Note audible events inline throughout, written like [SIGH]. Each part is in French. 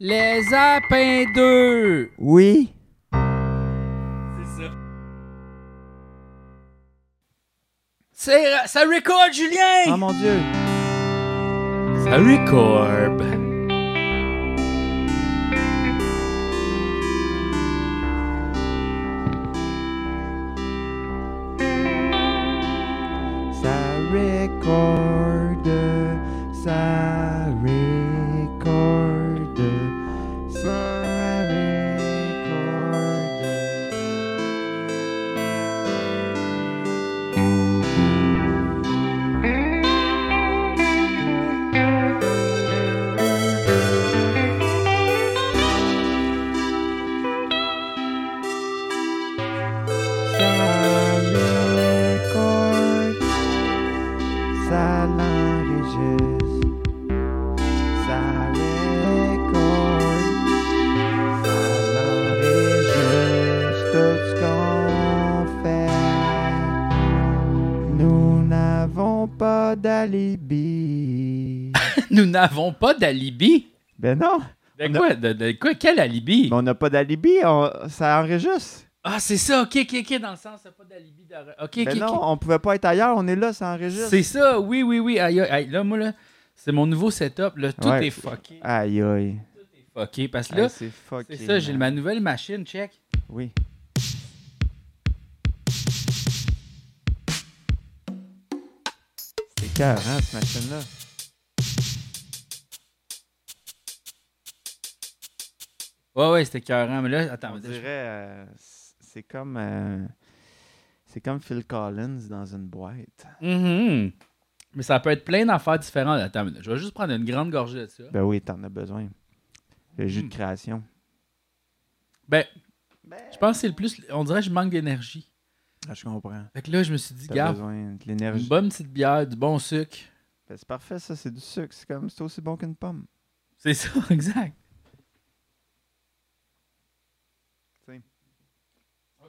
Les Apins 2! Oui. C'est ça. C'est, ça record, Julien! Oh mon dieu. Ça record. Pas d'alibi. ben non. De a- quoi? De, de quoi? Quel alibi? Mais on n'a pas d'alibi. on- Ça enregistre. Ah, c'est ça. OK, OK, OK. Dans le sens, t'as pas d'alibi. d'arrêt. OK, Ben non, OK. on pouvait pas être ailleurs. On est là, ça enregistre. C'est ça. Oui, oui, oui. Aïe, aïe, aïe. Là, moi, là, c'est mon nouveau setup. Là, tout Ouais. est fucké. Aïe aïe. Tout est fucké. Parce que Là, c'est c'est ça. J'ai ma nouvelle machine. Check. Oui. C'est cœur, hein, cette machine-là. Ouais, ouais, c'était écœurant. Mais là, attends. On dirait, euh, c'est comme, euh, c'est comme Phil Collins dans une boîte. Mhm. Mais ça peut être plein d'affaires différentes. Attends, mais là, je vais juste prendre une grande gorgée de ça. Ben oui, t'en as besoin. Le jus de création. Ben, je pense que c'est le plus. On dirait que je manque d'énergie. Ah, je comprends. Fait que là, je me suis dit, T'as garde, besoin de une l'énergie. bonne petite bière, du bon sucre. Ben, c'est parfait, ça. C'est du sucre. C'est comme, c'est aussi bon qu'une pomme. C'est ça, [LAUGHS] exact.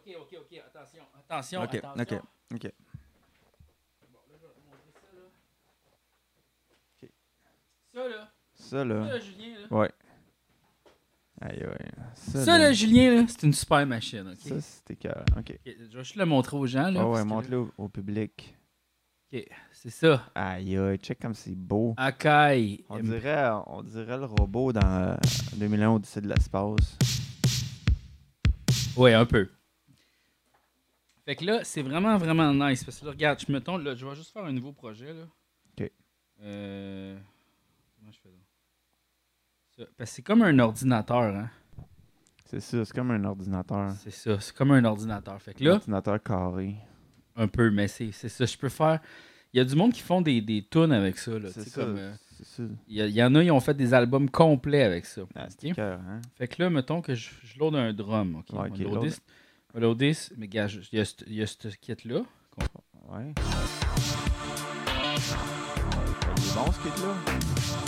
Ok, ok, ok, attention, attention, Ok, attention. ok, ok. Bon, là, je vais te montrer ça, là. Ok. Ça, là. Ça, Ça, là. Julien, là. Ouais. Aïe, aïe. Ça, Ça, là, Julien, là, c'est une super machine, ok? Ça, c'était cœur. OK. Je vais juste le montrer aux gens, là. Ah parce ouais, montre-le au, au public. Ok, c'est ça. Aïe, aïe. Check comme c'est beau. Akai. On dirait, on dirait le robot dans euh, 2001 Odyssée de l'espace. Ouais, un peu. Fait que là, c'est vraiment, vraiment nice. Parce que là, regarde, je me tombe, là, je vais juste faire un nouveau projet, là. Ok. Euh... Comment je fais là? Ça. Parce que c'est comme un ordinateur, hein. C'est ça, c'est comme un ordinateur. C'est ça, c'est comme un ordinateur. Fait que Un là, ordinateur carré. un peu, mais c'est ça. Je peux faire... Il y a du monde qui font des, des tunes avec ça. C'est euh, C'est ça. Il y, en a, ils ont fait des albums complets avec ça. Ah, c'est Ok? cœur, hein? Fait que là, mettons que je, je load un drum? Ouais, ok, loader mais gars, il y a ce- il y a ce kit-là. Ouais. Il est bon ce kit-là.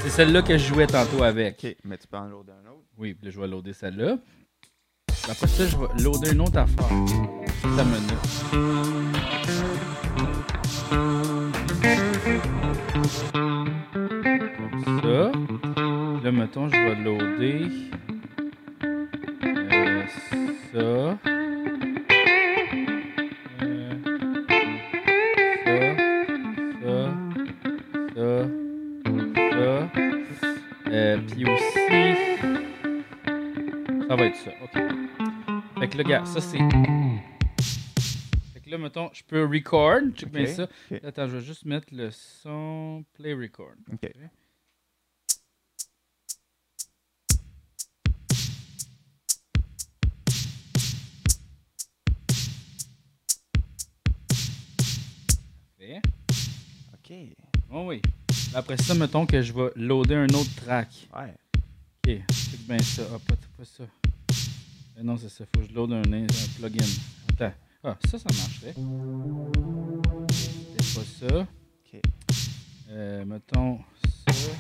C'est celle-là que je jouais tantôt avec. Ok, mais tu peux en loader un autre. Oui, puis là, je vais loader celle-là. Après ça, je vais loader une autre affaire. Ça me Comme ça. Là, mettons, je vais loader. euh. Ça. Va être ça, ok. Fait que là, gars, ça c'est. Fait que là, mettons, je peux record. Check bien Ok, ça. Attends, je vais juste mettre le son play record. Ok. Ok. Oh oui. Après ça, mettons que je vais loader un autre track. Ouais. Ok, check bien ça. Ah, pas, pas ça. Non, c'est ça. Faut que je load un, un plugin. Attends. Ah, ça, ça marcherait. C'est pas ça. Ok. Euh, mettons ça.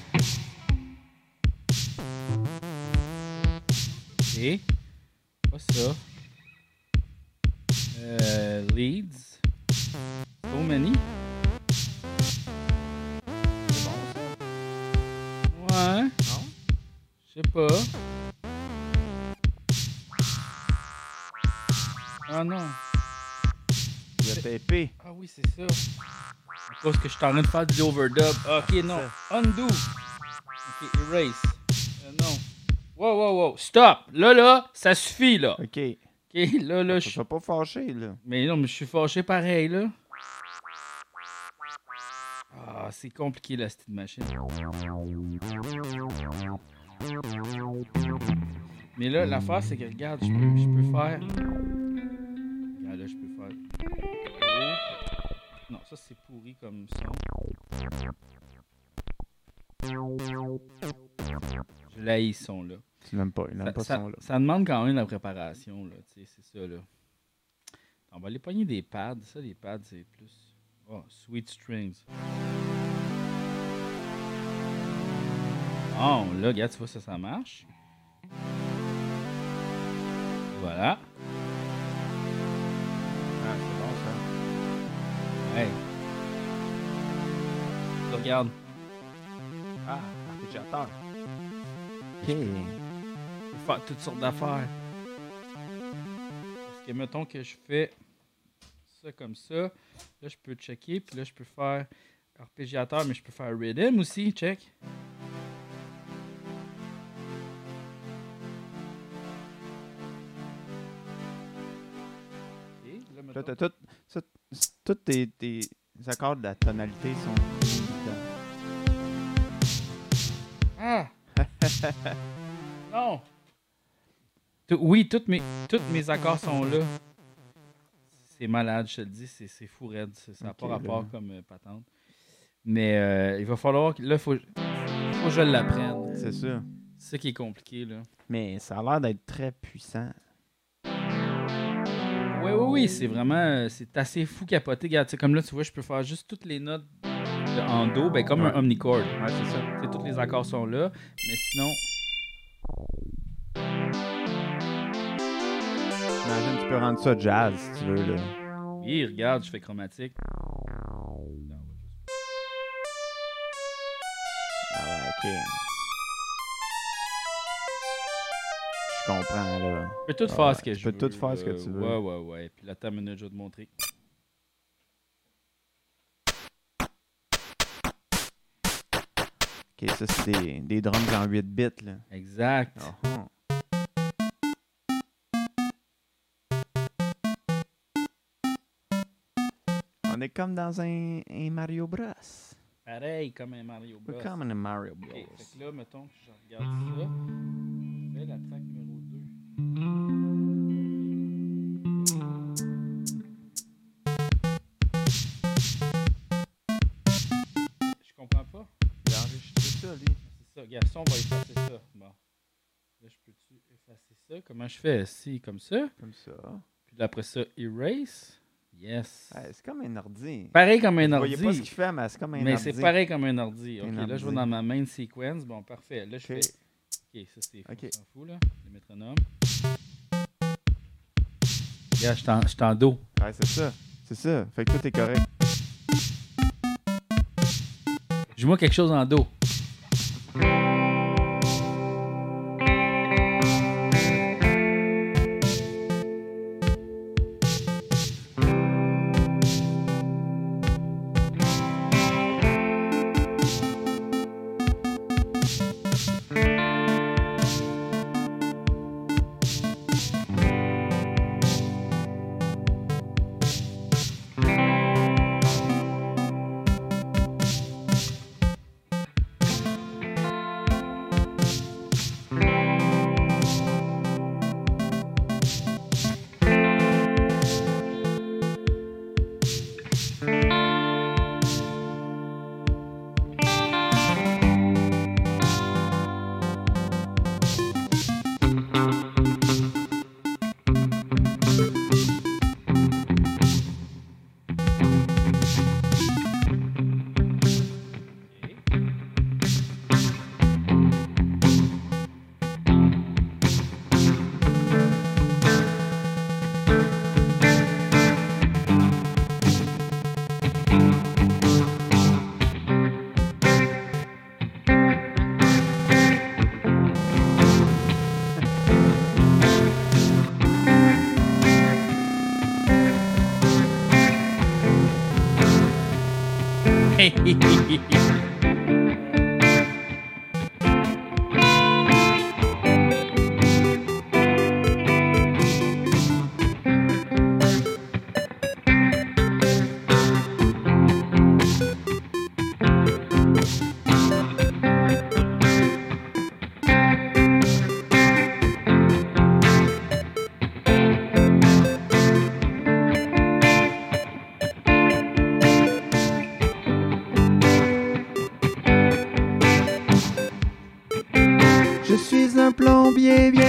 Ok. Pas ça. Euh, leads. So many. C'est bon ça? Ouais. Non? Je sais pas. Ah non. Il a tapé. Ah oui, c'est ça. Cause que je suis en train de faire du overdub. Ah, ok, non. Undo. Ok, erase. Euh, non. Wow, wow, wow. Stop. Là, là, ça suffit, là. OK. Ok, là, là, je Je suis pas fâché, là. Mais non, mais je suis fâché pareil, là. Ah, c'est compliqué, la petite machine. Mais là, l'affaire, c'est que, regarde, je peux, je peux faire... Regarde, là, je peux faire... Oh. Non, ça, c'est pourri comme son. Je l'haïs, ce son-là. Tu l'aimes pas. Il aime Ça, pas ça- son, là. ça demande quand même la préparation, là. Tu sais, c'est ça, là. On va aller pogner des pads. Ça, les pads, c'est plus... Oh, Sweet Strings. Oh, là, regarde, tu vois, ça, ça marche. Voilà. Hey. Regarde. Ah, arpégiateur. OK. Je peux faire toutes sortes d'affaires. Parce que, mettons que je fais ça comme ça. Là, je peux checker. Puis là, je peux faire arpégiateur, mais je peux faire rhythm aussi. Check. Là, Là, t'as tout, tous tes, tes accords de la tonalité sont. Ah! non! Tout- oui, toutes mes, tous mes accords sont là. C'est malade, je te le dis, c'est, fou raide. c'est- Ça n'a pas Ok, rapport là. comme euh, patente. Mais euh, il va falloir. que- Là, il faut, faut que je l'apprenne. C'est sûr. C'est ça qui est compliqué, là. Mais ça a l'air d'être très puissant. Oui, oui, c'est vraiment. euh, C'est assez fou capoté. Regarde, comme là, tu vois, je peux faire juste toutes les notes en Do, ben, comme un omnichord. Ouais, c'est ça. Tous les accords sont là. Mais sinon. J'imagine que tu peux rendre ça jazz si tu veux. Là. Oui, regarde, je fais chromatique. Ah ouais, ok. Je comprends, là. Je peux tout Ah faire ce que tu je peux veux. tout faire ce que tu veux. Ouais, ouais, ouais. Puis là, ta minute, je vais te montrer. Ok, ça, c'est des, des drums en 8 bits, là. Exact. Ah, ah. On est comme dans un, un Mario Bros. Pareil comme un Mario Bros. Comme un Mario Ok, Bros. fait que là, mettons que je regarde ça. Je fais la track Regarde, ça, on va effacer ça. Bon. Là, je peux-tu effacer ça? Comment je fais? Si, comme ça. Comme ça. Puis là, après ça, erase. Yes. Ouais, c'est comme un ordi. Pareil comme un Vous ordi. voyez pas ce qu'il fait, mais c'est comme un mais ordi. c'est pareil comme un ordi. Ok, Un là, je vais dans ma main sequence. Bon, parfait. Là, je fais. Ok, ça, c'est fou. Ok. On s'en fout, là. Le métronome. Regarde, je suis en- je suis en do. Ouais, c'est ça. C'est ça. Fait que tout est correct. Joue-moi quelque chose en do. Un plombier bien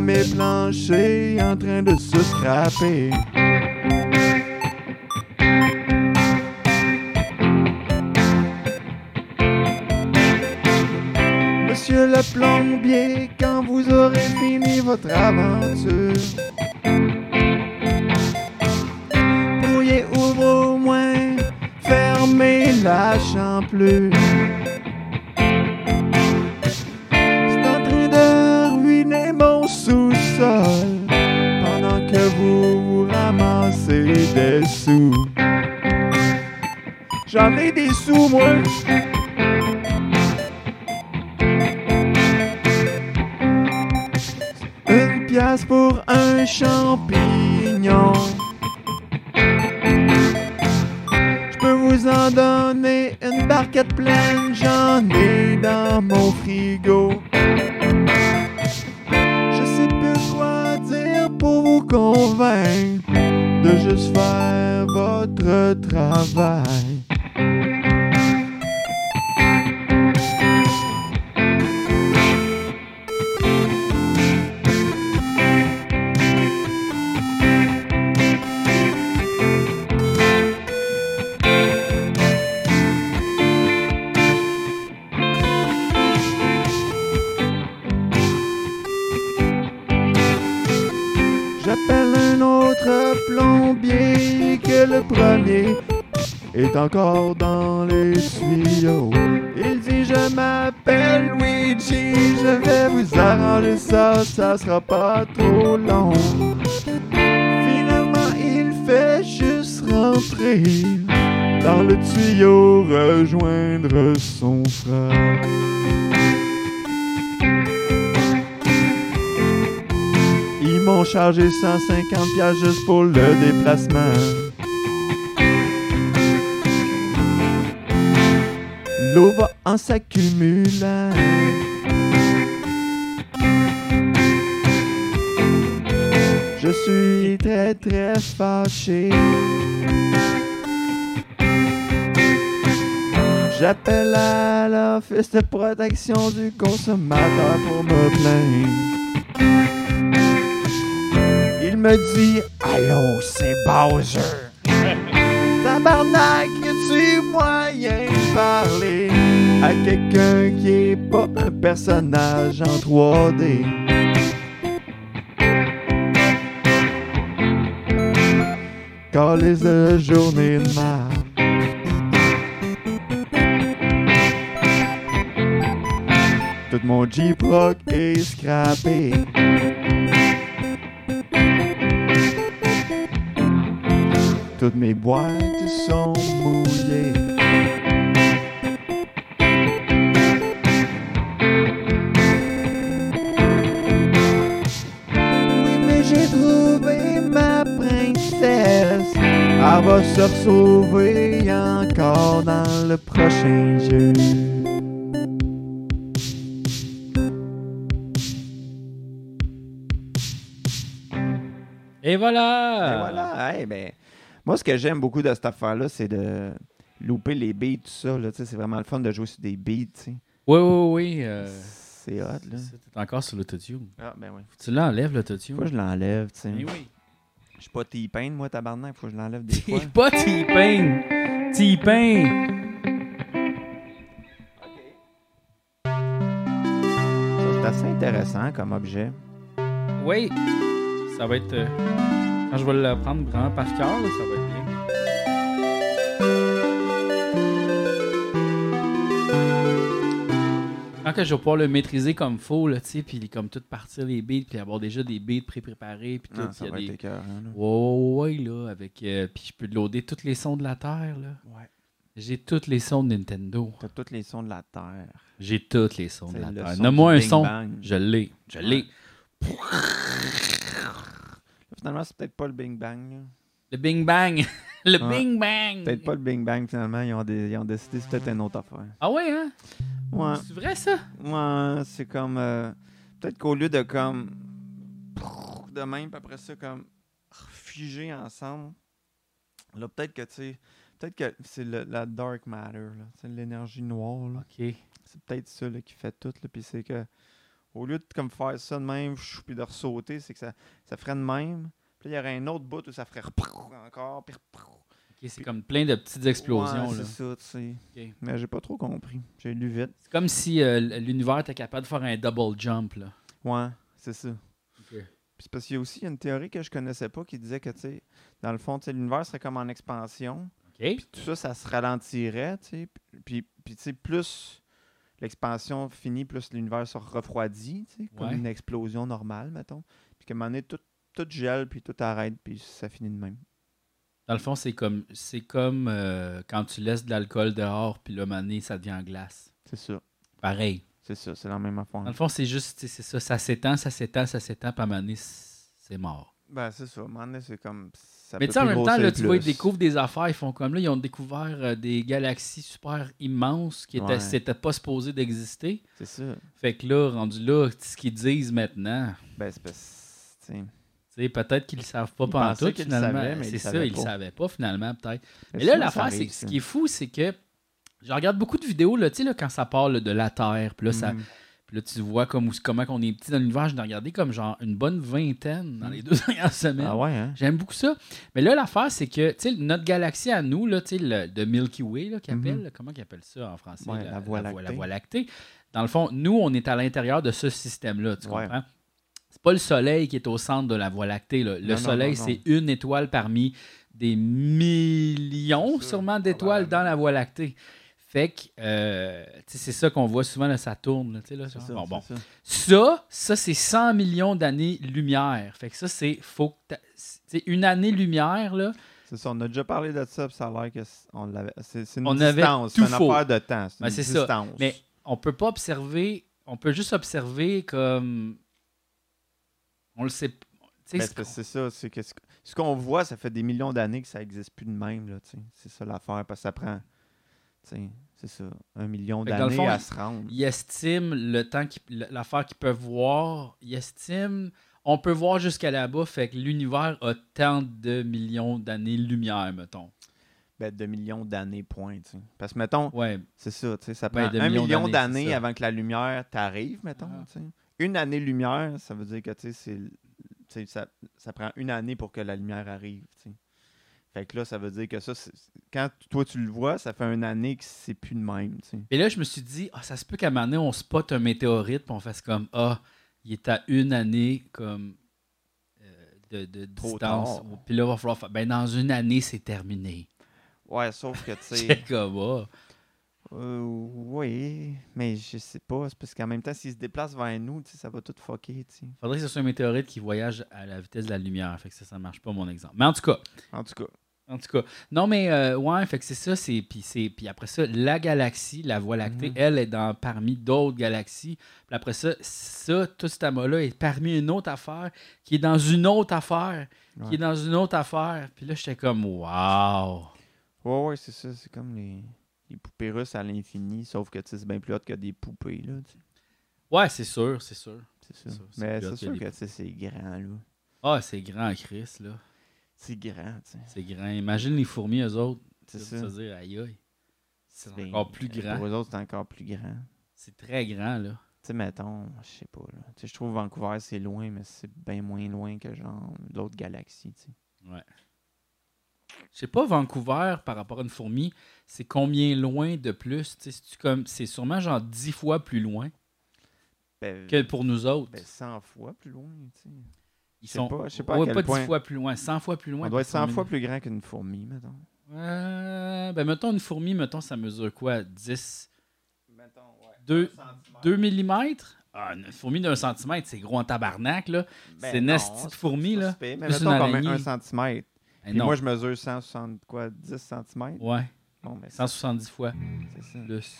mes planchers en train de se scraper. Monsieur le plombier, quand vous aurez fini votre aventure, dans les tuyaux. Il dit je m'appelle Luigi, je vais vous arranger ça, ça sera pas trop long. Finalement il fait juste rentrer dans le tuyau rejoindre son frère. Ils m'ont chargé 150 pièces juste pour le déplacement. L'eau va en s'accumulant. Je suis très très fâché. J'appelle à l'office de protection du consommateur pour me plaindre. Il me dit Allô, c'est Bowser. [LAUGHS] Tabarnak, moyen de parler à quelqu'un qui est pas un personnage en 3D? Calice de journée de merde. Tout mon Jeep Rock est scrappé. Toutes mes boîtes sont. Oui, mais j'ai trouvé ma princesse. Elle va se sauver encore dans le prochain jeu. Et Et voilà! Et voilà. Hey, ben, moi, ce que j'aime beaucoup de cette affaire-là, c'est de louper les beats, tout ça. là, C'est vraiment le fun de jouer sur des beats. Oui, oui, oui. euh, C'est hot, là. T'es encore sur l'autotune. Ah, ben oui. Tu l'enlèves, l'autotune? Faut que je l'enlève, tu sais. Eh oui. Je suis pas T-Pain, moi, tabarnak. Faut que je l'enlève des [LAUGHS] fois. Pas T-Pain! T-Pain! Ça, c'est assez intéressant comme objet. Oui! Ça va être... euh, quand je vais le prendre vraiment par cœur, là, ça va être bien. Quand que je vais pouvoir le maîtriser comme faut, là, tu sais, puis comme tout partir les beats, puis avoir déjà des beats pré-préparés, puis tout, Non, puis ça y a va des... être écœurant, là. Ouais, ouais, ouais, là, avec... euh, puis je peux loader tous les sons de la Terre, là. Ouais. J'ai tous les sons de Nintendo. T'as tous les sons de la terre. J'ai tous les sons de C'est la le Terre. son Nomme-moi du un Big son. Bang. Je l'ai. Je l'ai. Finalement, c'est peut-être pas le Bing Bang. là. Le Bing Bang. [LAUGHS] le Ouais. Bing Bang. Peut-être pas le Bing Bang, finalement. Ils ont, des- ils ont décidé c'est peut-être une autre affaire. Ah ouais, hein? Ouais. C'est vrai, ça? Ouais, c'est comme. euh, peut-être qu'au lieu de comme. De même, puis après ça, comme. Figer ensemble. Là, peut-être que, tu sais. Peut-être que c'est la dark matter, là. C'est l'énergie noire, là. OK. C'est peut-être ça, là, qui fait tout, là. Puis c'est que. Au lieu de comme faire ça de même, puis de ressauter, c'est que ça, ça ferait de même. Puis là, il y aurait un autre bout où ça ferait encore, puis c'est comme plein de petites explosions, Ouais, c'est ça, tu sais. Mais j'ai pas trop compris. J'ai lu vite. C'est comme si euh, l'univers était capable de faire un double jump, là. Ouais, c'est ça. OK. Puis c'est parce qu'il y a aussi une théorie que je connaissais pas qui disait que, tu sais, dans le fond, tu sais, l'univers serait comme en expansion. Puis tout ça, ça se ralentirait, tu sais. Puis, puis tu sais, plus l'expansion finit, plus l'univers se refroidit, tu sais, comme Ouais. une explosion normale, mettons. Puis qu'à un moment donné, tout, tout gèle, puis tout arrête, puis ça finit de même. Dans le fond, c'est comme, c'est comme euh, quand tu laisses de l'alcool dehors, puis le mané, ça devient en glace. C'est ça. Pareil. C'est ça, c'est la même affaire. Dans le fond, c'est juste, c'est ça. Ça s'étend, ça s'étend, ça s'étend, puis à un moment donné, c'est mort. Ben, c'est ça. À un moment donné, c'est comme. Ça Mais tu sais, en même temps, là, tu vois, ils découvrent des affaires. Ils font comme là, ils ont découvert euh, des galaxies super immenses qui étaient, Ouais. c'était pas supposé d'exister. C'est ça. Fait que là, rendu là, ce qu'ils disent maintenant, Ben, c'est parce. tu sais, tu sais, peut-être qu'ils le savent pas pendant tout, finalement. savaient, mais c'est ça, ils le pas. savaient pas, finalement, peut-être. Mais Mais là, l'affaire, c'est ce qui est fou, c'est que je regarde beaucoup de vidéos, là, tu sais, là, quand ça parle de la Terre, puis là, ça, Mhm. Puis là, tu vois comme, comment on est petit dans l'univers. J'en ai regardé comme genre une bonne vingtaine dans les deux [LAUGHS] dernières semaines. Ah ouais, hein? J'aime beaucoup ça. Mais là, l'affaire, c'est que, tu sais, notre galaxie à nous, là, tu sais, le de Milky Way, là, Mhm. appellent, là, comment ils appellent ça en français? Ouais, la Voie lactée. la Voie lactée. Dans le fond, nous, on est à l'intérieur de ce système-là, tu Ouais. comprends? C'est pas le Soleil qui est au centre de la Voie lactée. là. Le Non, Soleil, c'est une étoile parmi des millions, sûrement, d'étoiles dans la Voie lactée. Fait que, euh, c'est ça qu'on voit souvent, là, ça tourne. là, ça, bon, c'est bon. ça. Ça, ça c'est 100 millions d'années-lumière. Fait que ça, c'est. Faut que une année-lumière, là. C'est ça, on a déjà parlé de ça, puis ça a l'air que on l'avait. C'est une On distance, c'est une faux. affaire de temps. C'est Ben, ça. Mais on peut pas observer. On peut juste observer comme. On le sait. p- tu sais, Ben, c'est ça, c'est que ce qu'on voit, ça fait des millions d'années que ça n'existe plus de même. C'est ça l'affaire, parce que ça prend, c'est ça, un million d'années à se rendre. Ils estiment le temps, l'affaire qu'ils peuvent voir. Ils estiment. On peut voir jusqu'à là-bas. Fait que l'univers a tant de millions d'années-lumière, mettons. Ben, de millions d'années, point, tu sais. Parce que, mettons, Ouais. c'est ça, ça prend de un million d'années, avant que la lumière t'arrive, mettons, Ah. Une année-lumière, ça veut dire que, c'est... Ça, ça prend une année pour que la lumière arrive, tu sais. Fait que là, ça veut dire que ça, quand toi tu le vois, ça fait une année que c'est plus de même. Et là, je me suis dit, ah, ça se peut qu'à un moment donné, on spot un météorite, puis on fasse comme, ah, il est à une année comme euh, de, de distance. tard. Puis là, il va falloir faire, ben dans une année, c'est terminé. Ouais, sauf que, tu [LAUGHS] sais... C'est comme. Euh, oui, mais je sais pas. C'est parce qu'en même temps, s'il se déplace vers nous, ça va tout fucker. tu sais. Faudrait que ce soit un météorite qui voyage à la vitesse de la lumière. Fait que ça, ça marche pas, mon exemple. Mais en tout cas, En tout cas, en tout cas. Non, mais euh, ouais, fait que c'est ça. C'est, puis, c'est, puis après ça, la galaxie, la Voie lactée, Mhm. elle est dans, parmi d'autres galaxies. Puis après ça, ça, tout cet amas-là est parmi une autre affaire qui est dans une autre affaire, qui est dans une autre affaire. Puis là, j'étais comme, waouh! ouais, ouais, c'est ça. C'est comme les, les poupées russes à l'infini, sauf que tu sais, c'est bien plus hot que des poupées. Là. Ouais, c'est sûr, c'est sûr. c'est sûr, Mais c'est que sûr que tu sais, c'est grand. Là. Ah, c'est grand, Chris, là. C'est grand, tu sais. C'est grand. Imagine les fourmis, eux autres. C'est ça. dire, aïe aïe. C'est encore plus grand. Pour eux autres, c'est encore plus grand. C'est très grand, là. Tu sais, mettons, je sais pas, là. Tu sais, je trouve Vancouver, c'est loin, mais c'est bien moins loin que, genre, l'autre galaxie, tu sais. Ouais. Je sais pas, Vancouver, par rapport à une fourmi, c'est combien loin de plus? C'est sûrement genre 10 fois plus loin Ben, que pour nous autres. ben, 100 fois plus loin, tu sais. Ils sont pas- je sais pas à ouais, quel pas point. 10 fois plus loin, 100 fois plus loin. On doit être parce 100 qu'on fois plus grand qu'une fourmi, mettons. Euh, ben, mettons une fourmi, mettons, ça mesure quoi? 10, Mettons, ouais. 2, 2 mm? Ah, une fourmi d'un centimètre, c'est gros en tabarnak, là. Ben c'est une esti de fourmi, là. Mais mettons araignée. un centimètre. Puis non. moi, je mesure 160, quoi, 10 cm. Ouais, Bon, ben, c'est 170 fois c'est ça. plus.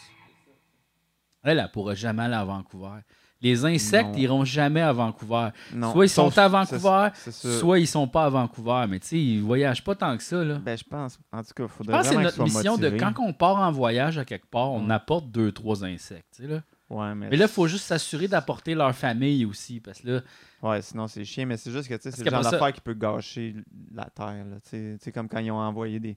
Elle, elle pourra jamais aller à Vancouver. Les insectes Non. iront jamais à Vancouver. Non, soit ils sont sauf- à Vancouver, soit ils sont pas à Vancouver. Mais tu sais, ils voyagent pas tant que ça, là. Ben, je pense. En tout cas, il Je faudrait pense que c'est notre mission de quand on part en voyage à quelque part, on apporte deux, trois insectes. Là. Ouais, mais, Mais là, il faut juste s'assurer d'apporter leur famille aussi. Parce que là, Ouais, sinon c'est chiant, mais c'est juste que tu sais, Parce c'est le genre qu'après ça- d'affaire qui peut gâcher la Terre. tu sais, comme quand ils ont envoyé des.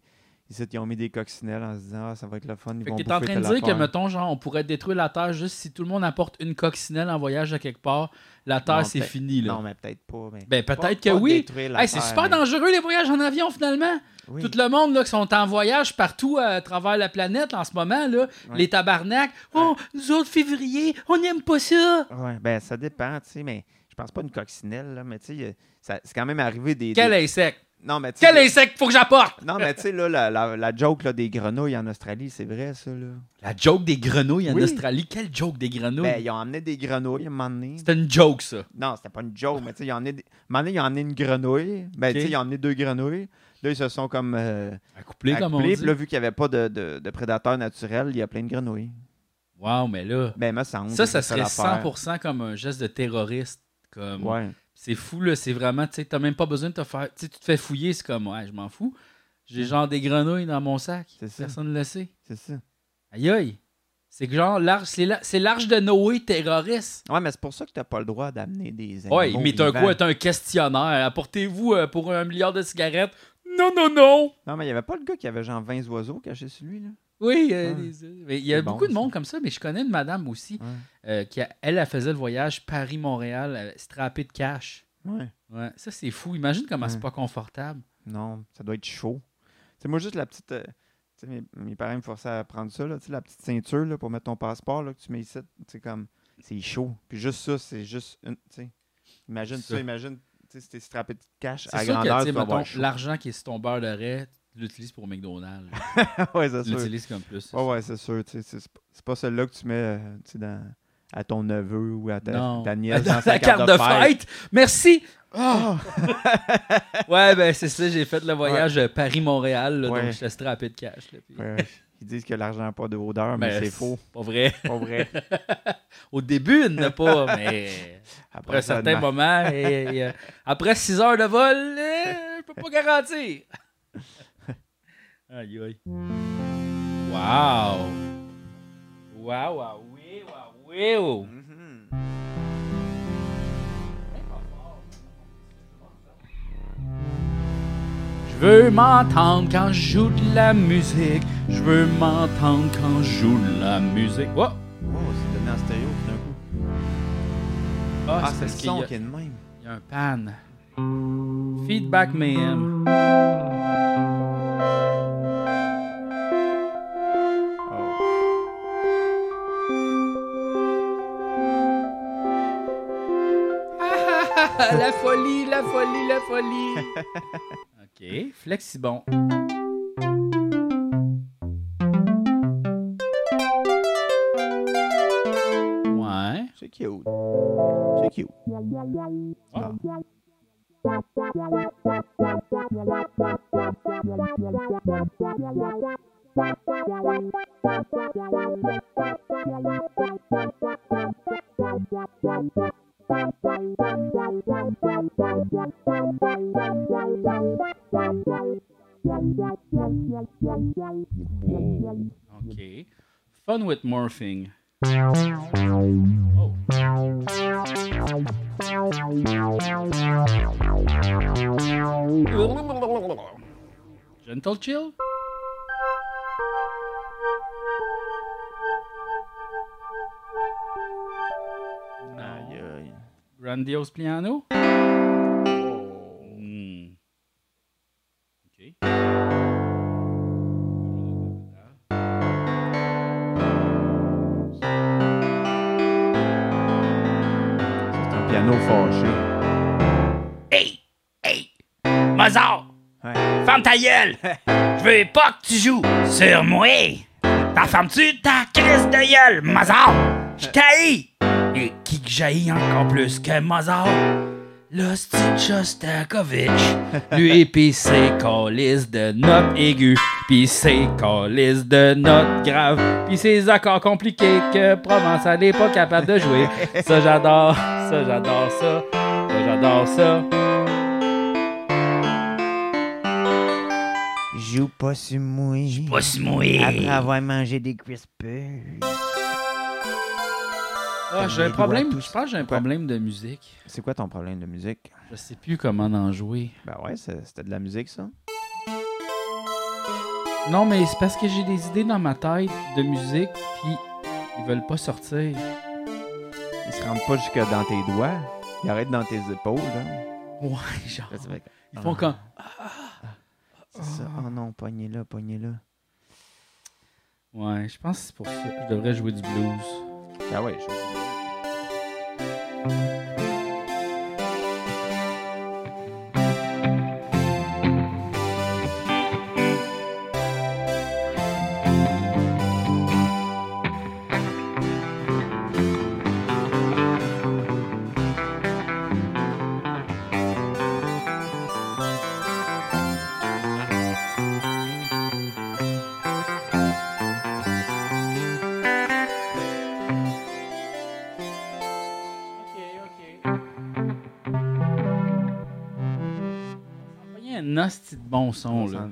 Ici, ils ont mis des coccinelles en se disant Ah, ça va être le fun. Ils Fait vont que t'es en train de dire que, mettons, genre, on pourrait détruire la Terre juste si tout le monde apporte une coccinelle en voyage à quelque part. La Terre, c'est fini, là. Non, mais peut-être pas. mais- Ben, peut-être que oui. Hey, c'est super mais- dangereux, les voyages en avion, finalement. Oui. Tout le monde là, qui sont en voyage partout à travers la planète en ce moment, là, les tabarnaks. Oh, nous autres, février, on n'aime pas ça. Ouais, ben ça dépend, tu sais, mais je pense pas une coccinelle, là, mais tu sais, c'est quand même arrivé des. Quel des- insecte? Non, mais tu sais, Quel insecte faut que j'apporte? Non, mais tu sais, là, la, la, la joke là, des grenouilles en Australie, c'est vrai, ça, là. La joke des grenouilles en Oui. Australie? Quelle joke des grenouilles? Ben, ils ont emmené des grenouilles à un moment donné. C'était une joke, ça. Non, c'était pas une joke, mais tu sais, ils ont emmené. Des... À un moment donné, ils ont emmené une grenouille. Ben, tu sais, ils ont emmené deux grenouilles. Là, ils se sont comme. Euh, comme on accouplés. dit. Puis là, vu qu'il n'y avait pas de, de, de prédateurs naturels, il y a plein de grenouilles. Wow, mais là, Ben, me semble. ça, ça c'est serait l'affaire. 100% comme un geste de terroriste. Comme... Ouais. C'est fou, là. C'est vraiment, tu sais, t'as même pas besoin de te faire. Tu sais, tu te fais fouiller, c'est comme, ouais, je m'en fous. J'ai genre des grenouilles dans mon sac. C'est ça. Personne ne le sait. C'est ça. Aïe aïe. C'est que genre, l'arche, c'est la- c'est l'arche de Noé terroriste. Ouais, mais c'est pour ça que t'as pas le droit d'amener des animaux. Ouais, mais t'as vivants. quoi? T'as un questionnaire. Apportez-vous euh, pour un milliard de cigarettes. Non, non, non. Non, mais il y avait pas le gars qui avait genre 20 oiseaux cachés sur lui, là. Oui, euh, il y a bon, beaucoup de ça. monde comme ça, mais je connais une madame aussi Ouais. euh, qui, a- elle, elle faisait le voyage Paris-Montréal, euh, strappée de cash. Ouais. Ouais, ça c'est fou. Imagine comment c'est pas confortable. Non, ça doit être chaud. C'est moi juste la petite. euh, tu sais, mes, mes parents me forçaient à prendre ça, là, tu sais, la petite ceinture là, pour mettre ton passeport là, que tu mets ici. C'est comme. C'est chaud. Puis juste ça, c'est juste une. tu sais, Imagine Ça. ça, imagine. Tu t'es strappé de cash C'est à sûr que, grandeur, tu tu mettons, chaud. l'argent qui est sur ton beurre de raie, tu l'utilises pour McDonald's. [LAUGHS] ouais, c'est tu sûr. l'utilises comme plus. Ouais, ouais, c'est sûr. tu C'est c'est pas- c'est celle-là que tu mets euh, tu dans, à ton neveu ou à ta, nièce [LAUGHS] Dans dans sa la carte de fête. Merci. Ah! [LAUGHS] ouais, ben c'est ça, j'ai fait le voyage euh, Paris-Montréal, Ouais. donc j'étais strappé de cash. là, puis- Ouais, Ils disent que l'argent n'a pas d'odeur, mais Ben, c'est faux. Pas vrai. Pas vrai. [LAUGHS] Au début, il n'a pas, [LAUGHS] mais après un ça, certain moment, et- et, après 6 heures de vol, euh, je peux pas garantir. [LAUGHS] aïe aïe. Wow. Wow, wow, oui, wow, oui. oh. Veux m'entendre quand je joue de la musique. Je veux m'entendre quand je joue de la musique. Oh! Wow, c'est donné en stéréo tout d'un coup. Ah, Ah, c'est le son qui est de même. il y a un pan. Feedback Mayhem. Oh. la folie, la folie, la folie. [LAUGHS] OK, flexibon. Ouais. C'est cute. C'est cute. Ah. OK. Fun with morphing. Oh. Gentle Chill? Aïe, aïe. Grandiose Piano? Oh. Hmm. OK. Fâché. Hey! Hey! Mozart! Ouais. Ferme ta gueule! [LAUGHS] Je veux pas que tu joues sur moi! T'en fermes-tu ta crise de gueule, Mozart? Je t'haïs! Et qui que j'haïs encore plus que Mozart? L'hostie Shostakovich. Lui pis ses calices de notes aiguës, pis ses calices de notes graves, pis ses accords compliqués que Provençal n'est pas capable de jouer. Ça j'adore, ça j'adore ça, ça j'adore ça. Joue pas sur moi. Pas si mouillé. Après avoir mangé des crispers. Ah, j'ai un problème, je pense que j'ai un problème de musique. C'est quoi ton problème de musique? Je sais plus comment en jouer. Ben ouais, c'était de la musique, ça. Non, mais c'est parce que j'ai des idées dans ma tête de musique, puis ils veulent pas sortir. Ils se rendent pas jusque dans tes doigts. Ils arrêtent dans tes épaules, [LAUGHS] là. Ouais, genre. Ils font Ah. comme. C'est ça. Oh non, pognez là, pognez là. Ouais, je pense que c'est pour ça. Je devrais jouer du blues. Ah ouais, je bon son, là.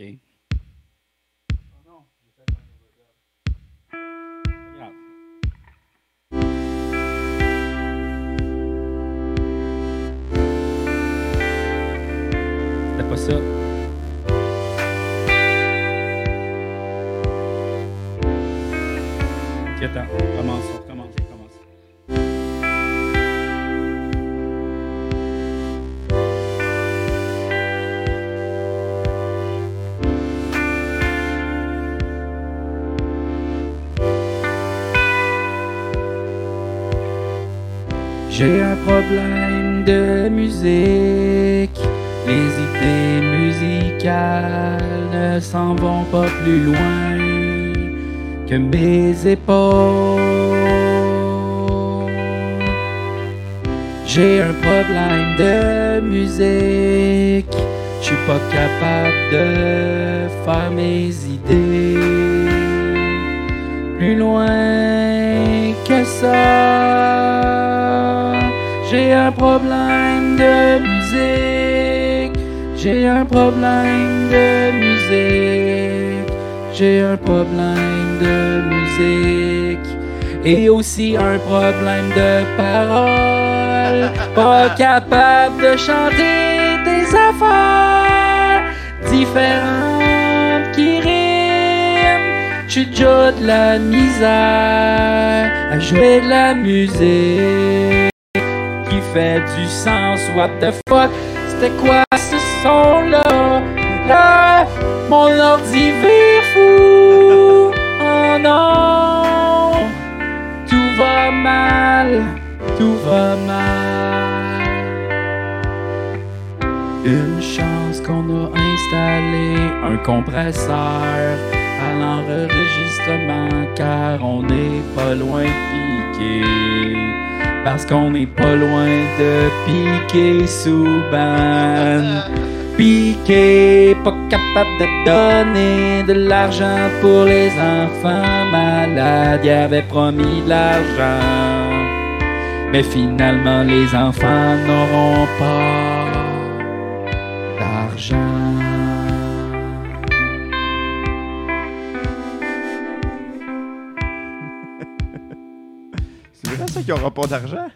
Ok. Oh non, j'ai fait un overdub. J'ai un problème de musique. Les idées musicales ne s'en vont pas plus loin que mes épaules. J'ai un problème de musique. Je suis pas capable de faire mes idées. Plus loin que ça. J'ai un problème de musique. J'ai un problème de musique. J'ai un problème de musique. Et aussi un problème de parole. Pas capable de chanter des affaires différentes qui riment. J'ai déjà de la misère à jouer de la musique fait du sens. What the fuck? C'était quoi ce son-là? Là, mon ordi vire fou. [LAUGHS] Oh non! Tout va mal, tout va mal. Une chance qu'on a installé un compresseur à l'enregistrement car on n'est pas loin de piquer. Parce qu'on n'est pas loin de piquer sous ban. Piqué, pas capable de donner de l'argent pour les enfants malades. Il avait promis de l'argent. Mais finalement, les enfants n'auront pas d'argent. Qu'il n'y pas d'argent?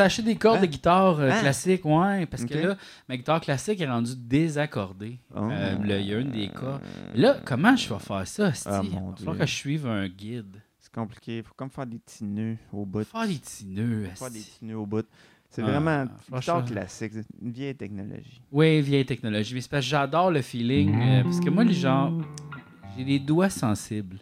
Suis acheté des cordes Hein? de guitare euh, Hein? classique, ouais, parce que là, ma guitare classique est rendue désaccordée. Oh. Euh, là, il y a une des cordes. Là, comment je vais faire ça, Sti? Ah, Il va falloir que je suive un guide. C'est compliqué. Il faut comme faire des petits nœuds au bout. Faire des petits nœuds, Faire des petits nœuds au bout. C'est Ah, vraiment franchement. guitare classique. c'est Une vieille technologie. Oui, vieille technologie. Mais c'est parce que j'adore le feeling. euh, parce que moi, les gens, j'ai les doigts sensibles.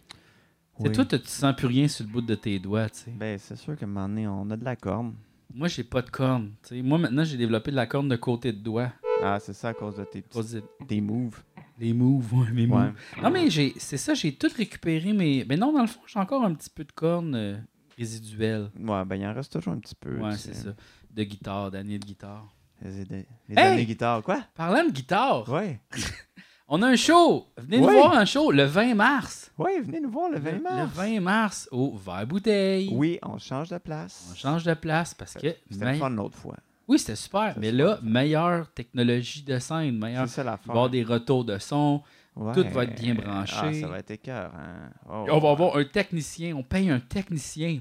C'est toi, tu tu sens plus rien sur le bout de tes doigts, tu sais? Ben, c'est sûr qu'à un moment donné, on a de la corne. Moi, j'ai pas de corne. Moi, maintenant, j'ai développé de la corne de côté de doigt. Ah, c'est ça à cause de tes, À cause de- tes moves. Les moves, ouais, mes Ouais. moves. Non, mais j'ai, c'est ça, j'ai tout récupéré, mais, mais non, dans le fond, j'ai encore un petit peu de corne euh, résiduelle. Ouais, ben, il en reste toujours un petit peu. Ouais, c'est ça. De guitare, d'années de guitare. Les, les, les Hey! années guitare. Quoi? Parlant de guitare, Ouais. [LAUGHS] on a un show. Venez nous voir un show le 20 mars. Ouais, venez nous voir le 20 mars. Le 20 mars au Vert Bouteille. Oui, on change de place. On change de place parce que. C'était me- fun l'autre fois. Oui, c'était super. Mais super là, fun. meilleure technologie de scène, meilleure. C'est ça avoir des retours de son. Ouais. tout va être bien branché. Ah, ça va être écœur. Hein? Oh, on va avoir un technicien. On paye un technicien.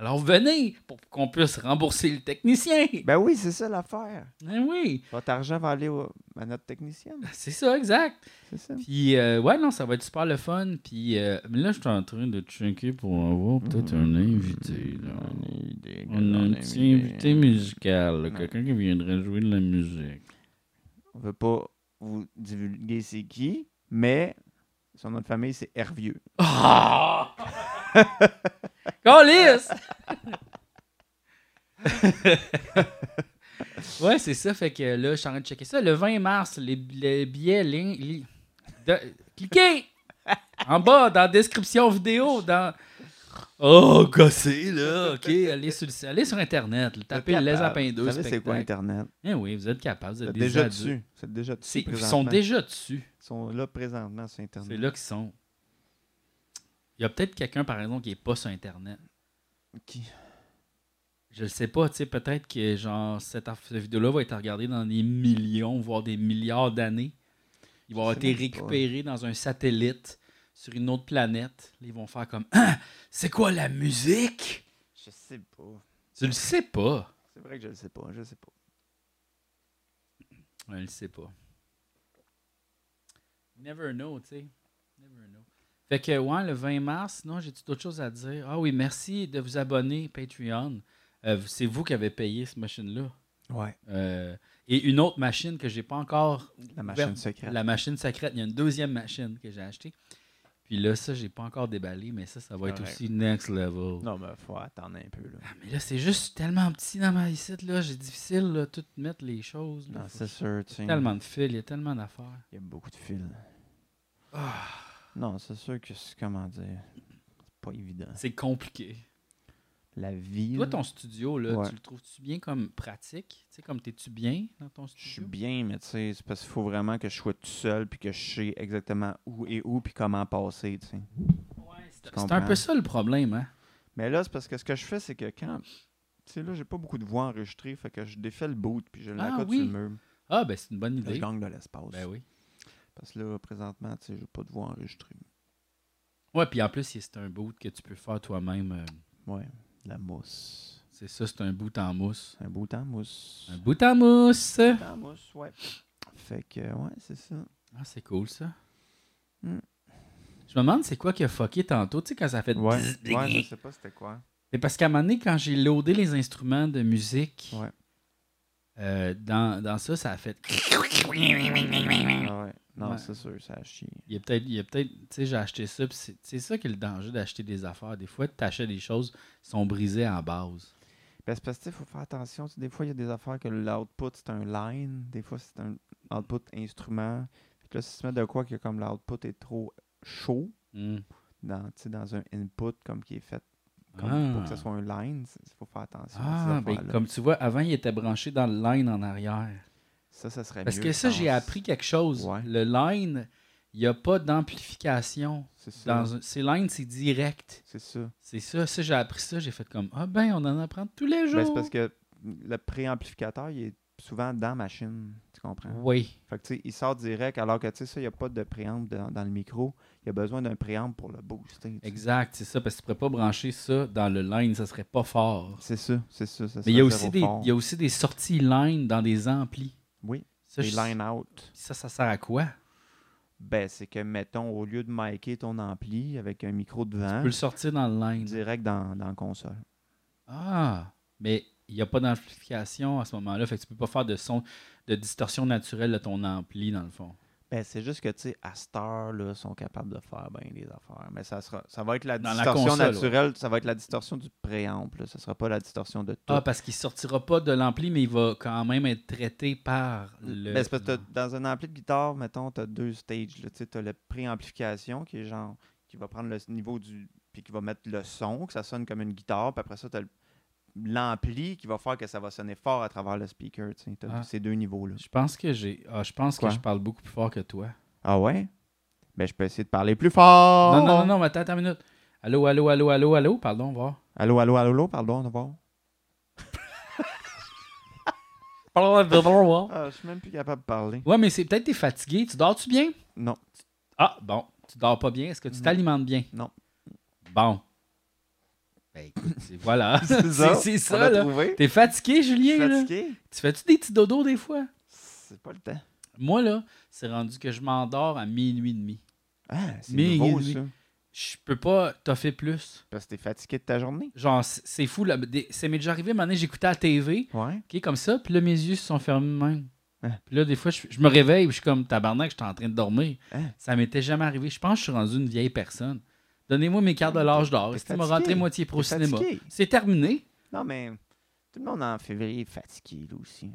Alors venez pour qu'on puisse rembourser le technicien. Ben oui, c'est ça l'affaire. Ben oui, Votre argent va aller au- à notre technicienne. [LAUGHS] c'est ça, exact. C'est ça. Puis, euh, ouais, non, ça va être super le fun. Puis, euh, mais là, je suis en train de checker pour avoir peut-être un invité. Là. On a un petit invité musical, quelqu'un qui viendrait jouer de la musique. On veut pas vous divulguer c'est qui, mais son nom de famille, c'est Hervieux. Ah! [LAUGHS] Calice! [LAUGHS] Ouais, c'est ça. Fait que là, je suis en train de checker ça. Le 20 mars, les, les billets. li- li- de- cliquez en bas dans la description vidéo. Dans... Oh, gossé, là. OK, allez sur, le- allez sur Internet. là, tapez Les. Apins 2 Vous savez c'est quoi. Internet? Eh oui, vous êtes capable. Vous êtes déjà dessus. Vous êtes déjà dessus. Ils sont déjà dessus. Ils sont là présentement sur Internet. C'est là qu'ils sont. Il y a peut-être quelqu'un, par exemple, qui n'est pas sur Internet. Qui? Je le sais pas, tu sais, peut-être que genre cette, vidéo-là va être regardée dans des millions, voire des milliards d'années. Il va avoir été pas. récupéré dans un satellite sur une autre planète. Ils vont faire comme Ah, c'est quoi la musique? Je sais pas. Tu le sais pas. C'est vrai que je le sais pas. Je sais pas. Je le sais pas. Never know, tu sais. Never know. Fait que, ouais, le 20 mars, non, j'ai d'autres choses à dire. Ah oui, merci de vous abonner Patreon. Euh, c'est vous qui avez payé cette machine-là. Ouais. Euh, et une autre machine que j'ai pas encore La machine ouverte, secrète. La machine secrète. Il y a une deuxième machine que j'ai achetée. Puis là, ça, j'ai pas encore déballé, mais ça, ça va être aussi next level. Non, mais faut attendre un peu. Là. Ah, mais là, c'est juste tellement petit dans ma site, là. J'ai difficile, là, tout mettre les choses. là. Non, c'est sûr. sais. tellement de fils, il y a tellement d'affaires. Il y a beaucoup de fils. Ah. Non, c'est sûr que c'est comment dire. C'est pas évident. C'est compliqué. La vie. Toi, ton studio, là, Ouais. tu le trouves-tu bien comme pratique? Tu sais, comme t'es-tu bien dans ton Je suis studio? bien, mais tu sais, c'est parce qu'il faut vraiment que je sois tout seul puis que je sais exactement où et où puis comment passer, tu sais. Ouais, c'est un peu ça le problème, hein? Mais là, c'est parce que ce que je fais, c'est que quand. Tu sais, là, j'ai pas beaucoup de voix enregistrées, fait que je défais le boot puis je Ah, l'accote oui. sur le mur. Ah, ben c'est une bonne Là, je idée. gagne de l'espace. Ben oui. Parce que là, présentement, tu sais, j'ai pas de voix enregistrée. Ouais, puis en plus, c'est un boot que tu peux faire toi-même. euh, Ouais, de la mousse. c'est ça, c'est un boot en mousse. Un bout en mousse. Un boot en mousse! bout en mousse, ouais. Fait que, ouais, c'est ça. Ah, c'est cool, ça. Hmm. Je me demande c'est quoi qui a fucké tantôt, tu sais, quand ça fait... Ouais, bzz, bzz, ouais, je sais pas c'était quoi. Mais parce qu'à un moment donné, quand j'ai loadé les instruments de musique, Ouais. euh, dans, dans ça, ça a fait... Ah ouais. Non, Ouais. c'est sûr, ça a chié. Il y a peut-être, il y a peut-être, tu sais, j'ai acheté ça, c'est, ça qui est le danger d'acheter des affaires. Des fois, tu achètes des choses qui sont brisées en base. Ben, c'est parce que, il faut faire attention. tu sais, Des fois, il y a des affaires que l'output, c'est un line. Des fois, c'est un output instrument. Fait que là, si tu mets de quoi que comme l'output est trop chaud Hmm. dans, tu sais, dans un input comme qui est fait comme Ah. pour que ce soit un line, il faut faire attention à ces Ah, ben, comme tu vois, avant, il était branché dans le line en arrière. Ça, ça serait Parce mieux, que ça, j'ai appris quelque chose. Ouais. Le line, il n'y a pas d'amplification. C'est ça. Dans un- ces lines, c'est direct. C'est ça. C'est ça. Ça, j'ai appris ça. J'ai fait comme, ah ben, on en apprend tous les jours. Ben, c'est parce que le préamplificateur, il est souvent dans la machine. Tu comprends? Oui. Fait que, tu sais, il sort direct, alors que, tu sais, ça, il n'y a pas de préamp dans, dans le micro. Il y a besoin d'un préamp pour le booster. Exact, c'est ça. Parce que tu ne pourrais pas brancher ça dans le line. Ça serait pas fort. C'est ça, c'est ça. ça Mais il y, a aussi des, il y a aussi des sorties line dans des amplis. Oui, Ça, des je- line out. ça, ça sert à quoi? Ben, c'est que, mettons, au lieu de micer ton ampli avec un micro Tu devant, peux le sortir dans le line. direct dans, dans la console. Ah, mais il n'y a pas d'amplification à ce moment-là. Fait que tu peux pas faire de son, de distorsion naturelle de ton ampli, dans le fond. Ben, c'est juste que, tu sais, à cette heure-là, sont capables de faire bien des affaires. Mais ça sera, ça va être la Dans la distorsion console, naturelle, ça va être la distorsion du préamp, là. Ça sera pas la distorsion de tout. Ah, parce qu'il sortira pas de l'ampli, mais il va quand même être traité par le. Ben, parce que dans un ampli de guitare, mettons, tu as deux stages. Tu as le préamplification qui est genre qui va prendre le niveau du. puis qui va mettre le son, que ça sonne comme une guitare. Puis après ça, tu as l'ampli qui va faire que ça va sonner fort à travers le speaker. Tu as Ah. ces deux niveaux-là. Je pense que j'ai. Ah, je pense Quoi? que je parle beaucoup plus fort que toi. Ah ouais? Ben, je peux essayer de parler plus fort. Non, non, non, non, mais attends, attends une minute. Allô, allô, allô, allô, allô, pardon, voir. Allô, allô, allô, allô, pardon, on va voir. Ouais, Ah, je suis même plus capable de parler. mais c'est peut-être que t'es fatigué. Tu dors-tu bien? Non. Ah, bon. Tu dors pas bien. Est-ce que tu t'alimentes bien? Non. Bon. Ben, écoute, voilà. [LAUGHS] C'est ça. c'est On ça, là. trouvé. T'es fatigué, Julien? là? Fatigué? Tu fais-tu des petits dodos des fois? C'est pas le temps. Moi, là, c'est rendu que je m'endors à minuit et demi. Ah, c'est nouveau, ça. Je peux pas t'offrir plus. Parce que t'es fatigué de ta journée. Genre, c'est fou. Là. Ça m'est déjà arrivé, maintenant, j'écoutais la TV, Ouais. ok, comme ça, puis là, mes yeux se sont fermés même. Hein. Puis là, des fois, je, je me réveille, puis je suis comme tabarnak, je suis en train de dormir. Hein? Ça m'était jamais arrivé. Je pense que je suis rendu une vieille personne. Donnez-moi mes cartes de l'âge d'or. Si m'as fatigué. rentré moitié pro cinéma. C'est terminé. Non, mais Tout le monde en février est fatigué, là aussi.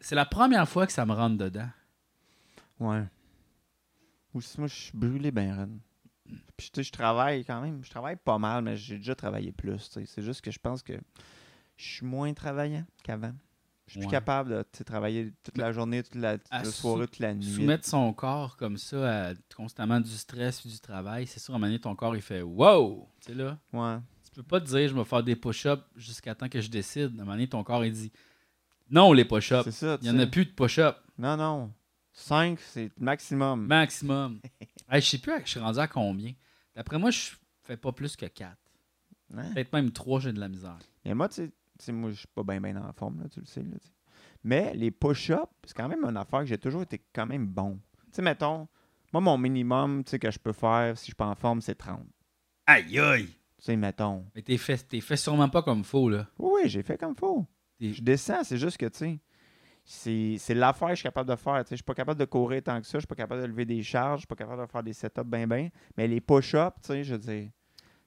C'est la première fois que ça me rentre dedans. Ouais. Aussi, moi, je suis brûlé ben raide. Puis, tu sais, je travaille quand même. Je travaille pas mal, mais j'ai déjà travaillé plus. C'est juste que je pense que je suis moins travaillant qu'avant. Je suis plus capable de travailler toute la journée, toute la, toute la soirée, toute la nuit. Soumettre son corps comme ça à constamment du stress et du travail, c'est sûr, à un moment donné, ton corps, il fait Wow! Tu sais, là, Ouais. tu peux pas te dire, je vais faire des push-ups jusqu'à temps que je décide. À un moment donné, ton corps, il dit Non, les push-ups. C'est ça. Il y en a plus de push-ups. Non, non. 5, c'est le maximum. Maximum. [LAUGHS] hey, je sais plus, je suis rendu à combien. D'après moi, je fais pas plus que 4. Hein? Peut-être même 3, j'ai de la misère. Et moi, tu sais- tu sais, moi, je suis pas bien en forme, là, tu le sais. Là. Mais les push-ups, c'est quand même une affaire que j'ai toujours été quand même bon. Tu sais, mettons, moi, mon minimum tu sais, que je peux faire si je suis pas en forme, c'est 30. Aïe, aïe. Tu sais, mettons. Mais t'es fait, t'es fait sûrement pas comme faux, là. Oui, oui, j'ai fait comme faut. T'es- Je descends, c'est juste que, tu sais, c'est c'est l'affaire que je suis capable de faire. Tu sais, je suis pas capable de courir tant que ça, je suis pas capable de lever des charges, je suis pas capable de faire des setups bien, bien. Mais les push-ups, tu sais, je veux dire,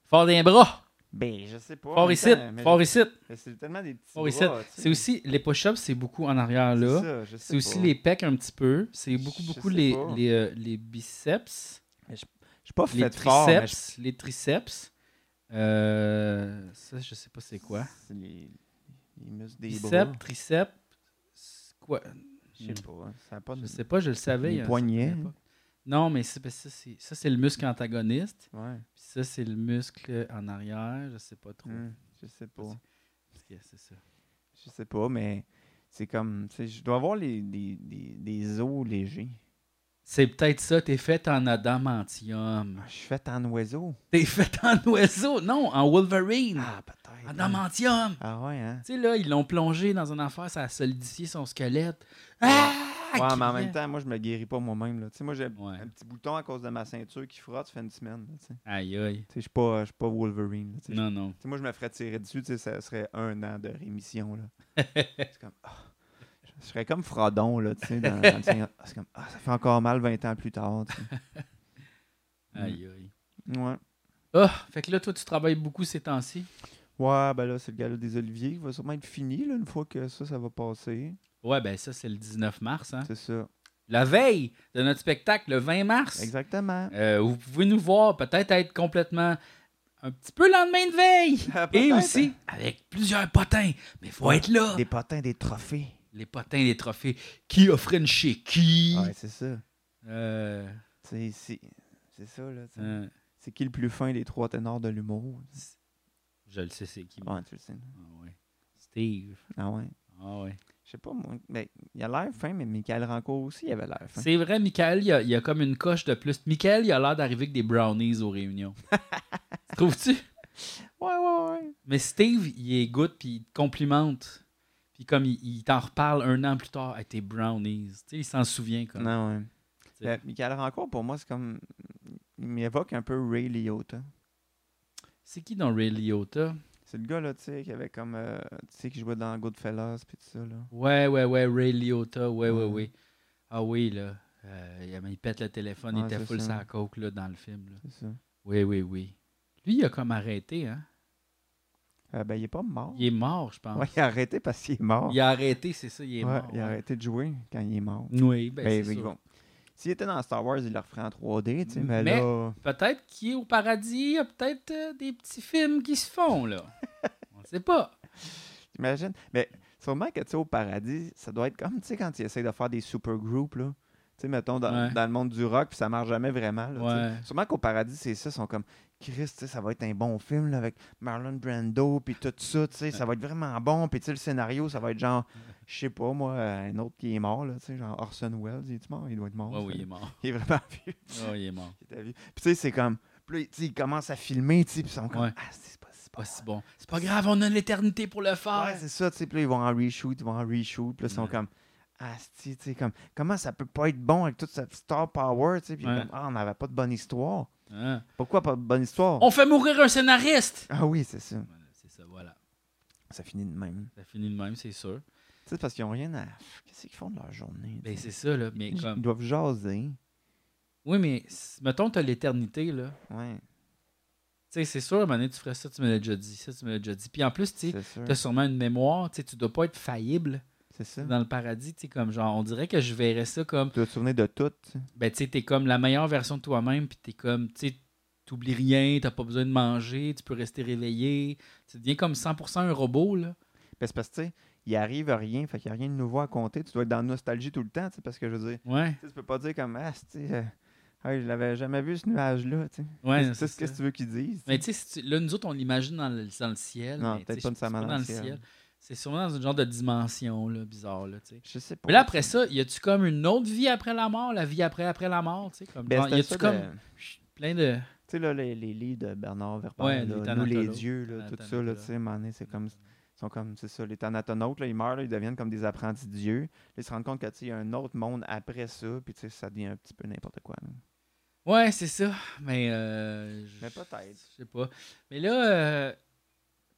Fort des bras. Ben, je sais pas. Fort ici. Fort je- ici. C'est tellement des petits Fort ici. C'est aussi, les push-ups, c'est beaucoup en arrière, C'est là. je C'est aussi les pecs un petit peu. C'est beaucoup, Je beaucoup les, les, euh, les biceps, Je suis pas les fait fort, je- triceps. Les triceps. Euh, ça, je sais pas c'est quoi. C'est les, les muscles des Biceps, bras. triceps. Quoi? Je sais pas. hein, Ça a pas de... Je sais pas, je le savais. Les un poignets. Non, mais ça, c'est- le muscle antagoniste. Ouais. Puis ça, c'est le muscle en arrière. Je sais pas trop. hum, je sais pas. Que c'est ça. Je sais pas, mais c'est comme. sais, Je dois avoir les, os légers. C'est peut-être ça, t'es fait en adamantium. Ah, Je suis fait en oiseau. T'es fait en oiseau? Non, en Wolverine. Ah, peut-être. hein. Adamantium. Ah ouais, hein? Tu sais, là, ils l'ont plongé dans une affaire, ça a solidifié son squelette. Ah! Ouais, mais en même temps, moi, je me guéris pas moi-même. là. Tu sais, moi, j'ai Ouais. un petit bouton à cause de ma ceinture qui frotte, ça fait une semaine. là, tu sais. Aïe, aïe. Tu sais, je suis pas, je suis pas Wolverine. là. Non, non. Tu sais, moi, je me ferais tirer dessus, tu sais, ça serait un an de rémission. Là. [LAUGHS] c'est comme. ah. je serais comme Frodon, là, tu sais. Dans, dans le Seigneur. Ah, c'est comme. Ah, ça fait encore mal 20 ans plus tard. tu sais. Aïe, aïe. Ouais. Ah, fait que là, toi, tu travailles beaucoup ces temps-ci? Ouais, ben là, c'est le gala des Oliviers qui va sûrement être fini, là, une fois que ça, ça va passer. Ouais, ben ça, c'est le 19 mars. Hein? C'est ça. La veille de notre spectacle, le 20 mars. Exactement. Euh, vous pouvez nous voir, peut-être être complètement un petit peu lendemain de veille. [LAUGHS] Ah, Et aussi avec plusieurs potins. Mais faut être là. Des potins, des trophées. Les potins des trophées. Qui a chez qui? Ouais, c'est ça. Euh, C'est ça, là. euh, C'est qui le plus fin des trois ténors de l'humour? je le sais, c'est qui. Ouais, tu le sais. Ah ouais. Steve. Ah ouais. Ah ouais. Je sais pas, moi. Ben, il a l'air fin, mais Michael Rancourt aussi, il avait l'air fin. C'est vrai, Michael, il y, a, il a comme une coche de plus. Michael, il a l'air d'arriver avec des brownies aux réunions. [LAUGHS] Trouves-tu? Ouais, ouais, ouais. Mais Steve, il est good, puis il te complimente. Puis comme il, il t'en reparle un an plus tard avec tes brownies. Tu sais, il s'en souvient. Comme. Non, ouais. Ben, Michael Rancourt, pour moi, c'est comme. Il m'évoque un peu Ray Liotta. C'est qui dans Ray Liotta? C'est le gars, là, tu sais, qui avait comme. euh, tu sais, qui jouait dans Goodfellas, puis tout ça, là. Ouais, ouais, ouais, Ray Liotta, ouais, ouais, Ouais. ouais. Ah oui, là. Euh, il- pète le téléphone, il était full ça. sa coke, là, dans le film. là. C'est ça. Oui, oui, oui. Lui, il a comme arrêté, hein? Euh, ben, il est pas mort. Il est mort, je pense. Ouais, il a arrêté parce qu'il est mort. Il a arrêté, c'est ça, il est Ouais, mort. il a arrêté de jouer quand il est mort. Oui, ben, Ben, c'est S'il était dans Star Wars, il le referait en 3D, tu sais, mais, Mais- là. Peut-être qu'il est au paradis, il y a peut-être euh, des petits films qui se font, là. [LAUGHS] On sait pas. T'imagines? Mais sûrement que, tu sais, au paradis, ça doit être comme, tu sais, quand ils essayent de faire des super groupes, là. Tu sais, mettons, dans, Ouais. dans le monde du rock, puis ça marche jamais vraiment, là. Ouais. Sûrement qu'au paradis, c'est ça, ils sont comme, Chris, ça va être un bon film, là, avec Marlon Brando, puis tout ça, tu sais, ça va être vraiment bon, puis tu sais, le scénario, ça va être genre, je sais pas, moi, un autre qui est mort, là, tu sais, genre Orson Welles, il est mort? Il doit être mort. Oui, il est mort. [LAUGHS] Il est vraiment vieux. Ouais, il est mort. Il était vieux. Puis tu sais, c'est comme, puis ils commencent à filmer, puis ils sont comme, Ouais. ah, c'est pas, c'est Pas si bon. C'est pas grave, on a l'éternité pour le faire. Ouais, c'est ça, tu sais, puis ils vont en reshoot, ils vont en reshoot, puis ils sont Ouais. comme, ah, tu sais, comme, comment ça peut pas être bon avec toute cette star power, tu sais, puis Ouais. comme, ah, on n'avait pas de bonne histoire. Hein? Pourquoi pas de bonne histoire? On fait mourir un scénariste! Ah oui, c'est ça. Voilà, c'est ça, voilà. Ça finit de même. Ça finit de même, c'est sûr. Tu sais, c'est parce qu'ils ont rien à. Qu'est-ce qu'ils font de leur journée? Ben, tu c'est ça, là. Mais Ils doivent jaser. Oui, mais mettons, t'as l'éternité, là. Ouais. sais, c'est sûr, à un moment donné, tu ferais ça, tu me l'as déjà dit, ça, tu me l'as déjà dit. Puis en plus, tu tu as sûrement une mémoire, tu sais, tu dois pas être faillible C'est ça. dans le paradis, tu sais, comme genre, on dirait que je verrais ça comme, Tu dois te souvenir de tout. ben, tu sais, t'es comme la meilleure version de toi-même, puis t'es comme, tu sais, t'oublies rien, t'as pas besoin de manger, tu peux rester réveillé, tu deviens comme 100% un robot, là. Ben, c'est parce que, tu sais, il arrive à rien, fait qu'il n'y a rien de nouveau à compter. Tu dois être dans la nostalgie tout le temps, tu sais, parce que je veux dire, Ouais, tu peux pas dire comme, ah, tu sais, euh, hey, je l'avais jamais vu ce nuage-là, tu sais. ouais, c'est Qu'est-ce que tu veux qu'ils disent? Mais tu sais, si tu- là, nous autres, on l'imagine dans le, dans le ciel. Non, peut-être pas dans le ciel. C'est sûrement dans une genre de dimension, là, bizarre, là, tu sais. Je sais pas. Mais là, après ça, y a-tu comme une autre vie après la mort, la vie après après la mort, tu sais? Comme, Ben, genre, y a-tu comme de- plein de. Tu sais, là, les, les livres de Bernard Ouais, là, les nous, les dieux, là, tout ça, là, tu sais, un c'est comme, sont comme, c'est ça, les thanatonautes, là, ils meurent, là, ils deviennent comme des apprentis dieux. Là, ils se rendent compte que, tu sais, il y a un autre monde après ça, puis, tu sais, ça devient un petit peu n'importe quoi. là. Ouais, c'est ça. Mais. Euh, Mais peut-être. Je sais pas. Mais là, euh,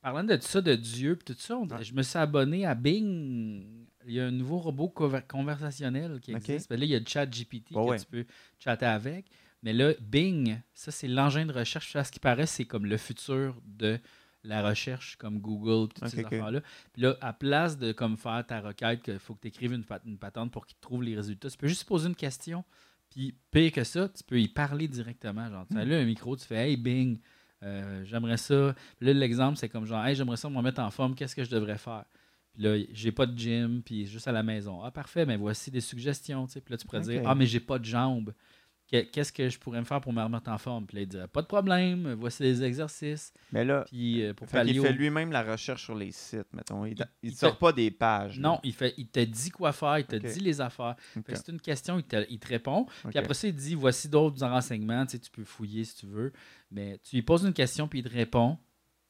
parlant de tout ça, de Dieu, pis tout ça, on- Ouais. je me suis abonné à Bing. Il y a un nouveau robot conver- conversationnel qui existe. Ben là, il y a le chat GPT que ouais. tu peux chatter avec. Mais là, Bing, ça, c'est l'engin de recherche. À ce qui paraît, c'est comme le futur de la recherche, comme Google, toutes ces Ok, ok. affaires-là. Puis là, à place de comme faire ta requête, qu'il faut que tu écrives une, pat- une patente pour qu'il trouve les résultats, tu peux juste poser une question. Puis, pire que ça, tu peux y parler directement. Genre, tu as là un micro, tu fais Hey Bing, euh, j'aimerais ça. Puis là, l'exemple, c'est comme genre Hey, j'aimerais ça me remettre en forme, qu'est-ce que je devrais faire? Puis là, j'ai pas de gym, puis juste à la maison. Ah, parfait, mais voici des suggestions. tu sais. Puis là, tu pourrais dire Ah, mais j'ai pas de jambes. Que- Qu'est-ce que je pourrais me faire pour me remettre en forme? Puis là, il dirait Pas de problème, voici des exercices. Mais là, Puis euh, pour fait au- fait lui-même la recherche sur les sites, mettons. Il, Il- il, il sort fait- pas des pages. là. Non, il, fait, il te dit quoi faire, il te dit les affaires. C'est une question, il te, il te répond. Puis après ça, il dit voici d'autres renseignements, tu, sais, tu peux fouiller si tu veux. Mais tu lui poses une question, puis il te répond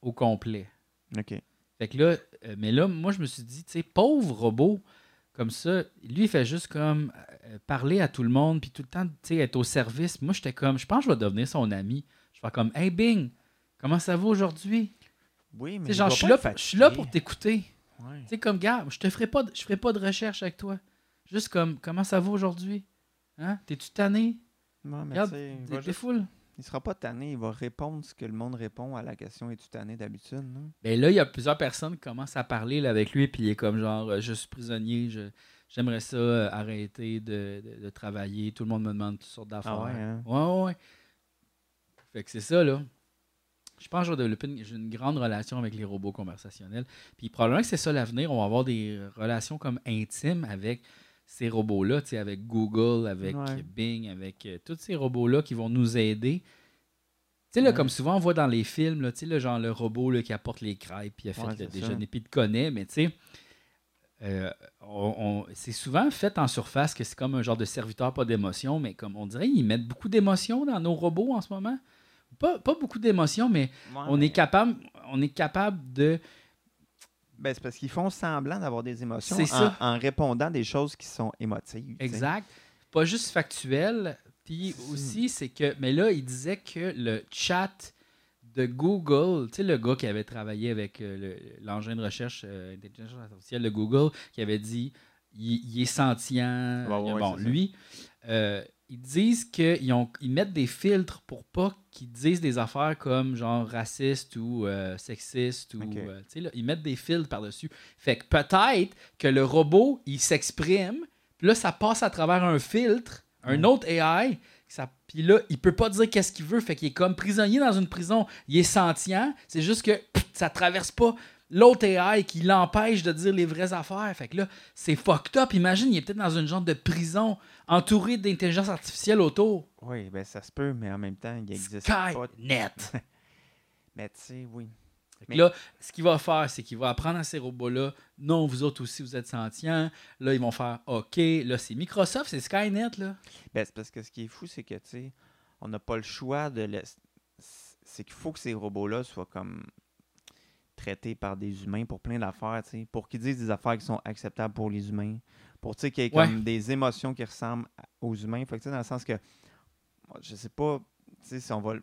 au complet. Ok. Fait que là, euh, mais là, moi, je me suis dit, tu sais, pauvre robot, comme ça, lui, il fait juste comme parler à tout le monde, puis tout le temps, tu sais, être au service. Moi, j'étais comme, je pense que je vais devenir son ami. Je vais faire comme, hey Bing, comment ça va aujourd'hui? Oui, mais genre, je suis là, pour- là t'écouter. Ouais. Tu sais, comme, gars, je te ferai pas, de- je ferai pas de recherche avec toi. Juste comme, comment ça va aujourd'hui? Hein? T'es-tu tanné? Ouais, mais Regarde, t'es juste- full. il sera pas tanné, il va répondre ce que le monde répond à la question es-tu tanné d'habitude. non? Ben là, il y a plusieurs personnes qui commencent à parler là, avec lui, puis il est comme genre, euh, je suis prisonnier, je, j'aimerais ça euh, arrêter de, de- de travailler, tout le monde me demande toutes sortes d'affaires. Ah ouais, hein? ouais, ouais. Fait que c'est ça, là. Je pense que j'ai une grande relation avec les robots conversationnels. Puis probablement que c'est ça l'avenir. On va avoir des relations comme intimes avec ces robots-là, avec Google, avec Ouais. Bing, avec euh, tous ces robots-là qui vont nous aider. Tu sais, là, Ouais. comme souvent on voit dans les films, là, là, genre le robot là, qui apporte les crêpes, puis il a fait Ouais, le déjeuner, puis il te connaît, mais tu sais, euh, on- on- c'est souvent fait en surface que c'est comme un genre de serviteur, pas d'émotion, mais comme on dirait, ils mettent beaucoup d'émotions dans nos robots en ce moment. Pas, pas beaucoup d'émotions, mais on est capable, on est capable de. Ben, c'est parce qu'ils font semblant d'avoir des émotions en, ça. en répondant des choses qui sont émotives. Exact. Pas juste factuel. Puis aussi, c'est que. Mais là, il disait que le chat de Google, tu sais, le gars qui avait travaillé avec euh, le- l'engin de recherche euh, intelligence artificielle de Google, qui avait dit il, est sentient. Ouais, bon, lui, euh, ils disent qu'ils ils mettent des filtres pour pas qu'ils disent des affaires comme genre raciste ou euh, sexiste ou Ok. tu sais là, ils mettent des filtres par-dessus. Fait que peut-être que le robot, il s'exprime, puis là ça passe à travers un filtre, un Mm. autre AI, ça puis là, il peut pas dire qu'est-ce qu'il veut, fait qu'il est comme prisonnier dans une prison, il est sentient, c'est juste que pff, ça traverse pas l'autre AI qui l'empêche de dire les vraies affaires. Fait que là, c'est fucked up. Imagine, il est peut-être dans une genre de prison entouré d'intelligence artificielle autour. Oui, ben ça se peut, mais en même temps, il existe pas. Skynet. [LAUGHS] Mais tu sais, oui. Mais- Là, ce qu'il va faire, c'est qu'il va apprendre à ces robots-là, non, vous autres aussi, vous êtes sentients. Là, ils vont faire OK. Là, c'est Microsoft, c'est Skynet, là. Ben, c'est parce que ce qui est fou, c'est que, tu sais, on n'a pas le choix de. C'est qu'il faut que ces robots-là soient comme traités par des humains pour plein d'affaires, tu sais, pour qu'ils disent des affaires qui sont acceptables pour les humains, pour, tu sais, qu'il y ait Ouais. comme des émotions qui ressemblent aux humains. Fait que, tu sais, dans le sens que, je sais pas, tu sais, si on va...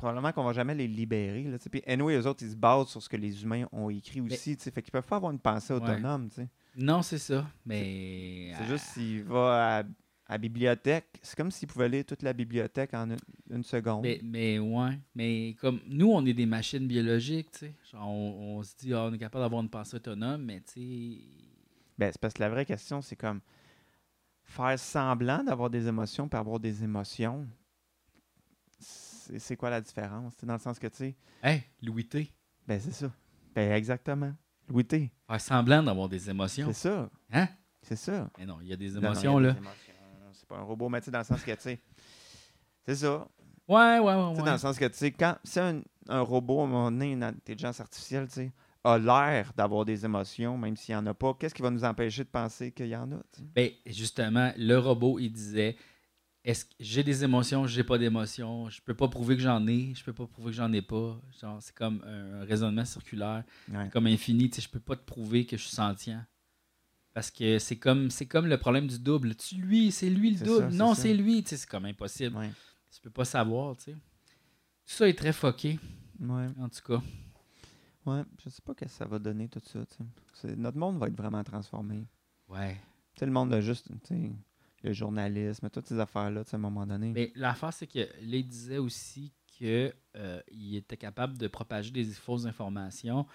Probablement qu'on va jamais les libérer, là. Puis, anyway, eux autres, ils se basent sur ce que les humains ont écrit aussi, tu sais. Fait qu'ils peuvent pas avoir une pensée autonome. Non, c'est ça. Mais. C'est juste s'il va à, la bibliothèque, c'est comme s'ils pouvaient lire toute la bibliothèque en une, une seconde. Mais, mais ouais, mais comme nous, on est des machines biologiques, tu sais. On, on se dit, ah, on est capable d'avoir une pensée autonome, mais tu sais. Ben, c'est parce que la vraie question, c'est comme faire semblant d'avoir des émotions pour avoir des émotions. C'est quoi la différence? Dans le sens que, tu sais, Hey, Louis T. ben c'est ça. Ben exactement. Louis T. Faire semblant d'avoir des émotions. C'est ça. Hein? C'est ça. Mais non, il y a des Non, non, émotions, a là. C'est pas un robot, mais tu sais, dans le sens que, tu sais, c'est ça. Ouais, ouais, ouais. Tu sais, ouais. dans le sens que, tu sais, quand si un, un robot, à un moment donné, une intelligence artificielle, tu sais, a l'air d'avoir des émotions, même s'il n'y en a pas, qu'est-ce qui va nous empêcher de penser qu'il y en a? Ben, justement, le robot, il disait est-ce que j'ai des émotions, j'ai pas d'émotions, je peux pas prouver que j'en ai, je peux pas prouver que j'en ai pas. Genre, c'est comme un raisonnement circulaire, Ouais. comme infini, tu sais, je peux pas te prouver que je suis sentient. Parce que c'est comme c'est comme le problème du double. Tu lui, c'est lui le double. ça, non, c'est lui, tu sais, c'est comme impossible. Ouais. Tu peux pas savoir, tu sais. Tout ça est très foqué, Ouais. en tout cas. Ouais. Je sais pas qu'est-ce que ça va donner, tout ça, tu sais. Notre monde va être vraiment transformé. Ouais. Tu sais, le monde a juste, tu sais, le journalisme, toutes ces affaires-là, à un moment donné. Mais l'affaire, c'est que il disait aussi qu'il était capable de propager des fausses informations.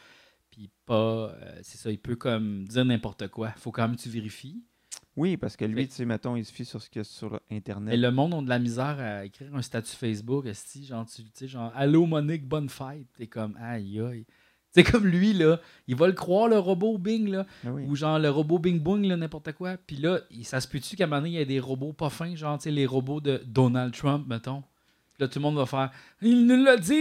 Puis pas. euh, c'est ça, il peut comme dire n'importe quoi. faut quand même que tu vérifies. Oui, parce que lui, tu sais, mettons, il se fie sur ce qu'il y a sur Internet. Mais le monde a de la misère à écrire un statut Facebook. esti, genre, tu tu sais, genre, Allô Monique, bonne fête. T'es comme, aïe, aïe. C'est comme lui, là. Il va le croire, le robot Bing, là. Ah oui. Ou genre le robot Bing Bong, là, n'importe quoi. Puis là, ça se peut-tu qu'à un moment donné, il y ait des robots pas fins, genre, tu sais, les robots de Donald Trump, mettons? Puis là, tout le monde va faire Il nous l'a dit!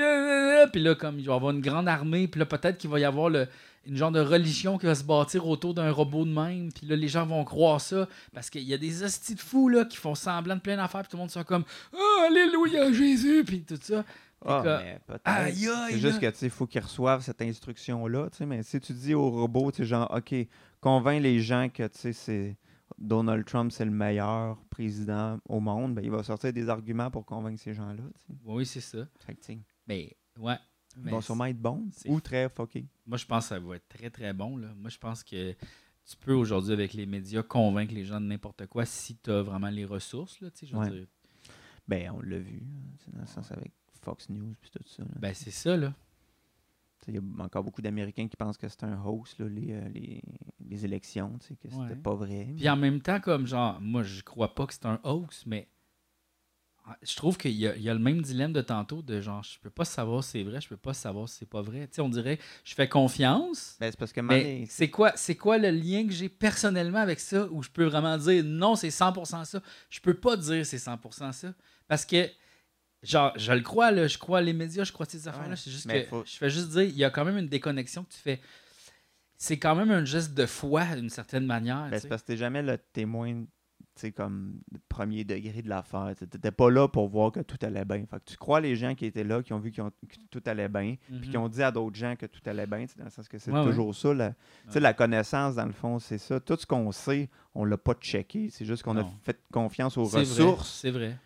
euh, euh, Puis là, comme il va y avoir une grande armée, puis là, peut-être qu'il va y avoir le, une genre de religion qui va se bâtir autour d'un robot de même. Puis là, les gens vont croire ça. Parce qu'il y a des hosties de fous, là, qui font semblant de plein d'affaires, puis tout le monde sera comme Oh, Alléluia, Jésus! Puis tout ça. Ah, mais peut-être. C'est juste que, tu sais, il faut qu'ils reçoivent cette instruction-là, tu sais, mais si tu dis au robot, tu sais, genre, OK, convainc les gens que, tu sais, c'est Donald Trump, c'est le meilleur président au monde, ben, il va sortir des arguments pour convaincre ces gens-là. Oui, c'est ça. Fait que, Mais, ouais. ils vont sûrement être bons ou très fuckés. Moi, je pense que ça va être très, très bon. Là. Moi, je pense que tu peux aujourd'hui, avec les médias, convaincre les gens de n'importe quoi si tu as vraiment les ressources. Là, tu sais, je veux Ouais. dire. Ben, on l'a vu, hein, dans le sens avec Fox News puis tout ça. là. Ben, c'est ça, là. Il y a encore beaucoup d'Américains qui pensent que c'est un hoax, là, les, euh, les, les élections, tu sais, que c'était Ouais. pas vrai. Puis en même temps, comme genre, moi, je crois pas que c'est un hoax, mais je trouve qu'il y y a le même dilemme de tantôt de genre, je peux pas savoir si c'est vrai, je peux pas savoir si c'est pas vrai. Tu sais, on dirait, je fais confiance. Ben, c'est parce que Mais c'est quoi, c'est quoi le lien que j'ai personnellement avec ça où je peux vraiment dire non, c'est 100% ça? Je peux pas dire c'est 100% ça. Parce que, genre, je le crois, là, je crois les médias, je crois ces affaires-là. Ouais, C'est juste que faut- je fais juste dire, il y a quand même une déconnexion que tu fais. C'est quand même un geste de foi d'une certaine manière. Ben, c'est parce que t'es jamais le témoin, tu sais, comme premier degré de l'affaire. Tu T'étais pas là pour voir que tout allait bien. Fait que tu crois les gens qui étaient là, qui ont vu ont- que tout allait bien, puis Mhm. qui ont dit à d'autres gens que tout allait bien, dans le sens que c'est Ouais, ouais. toujours ça. La, tu sais, Ouais. la connaissance, dans le fond, c'est ça. Tout ce qu'on sait, on l'a pas checké. C'est juste qu'on a fait confiance aux ressources C'est vrai.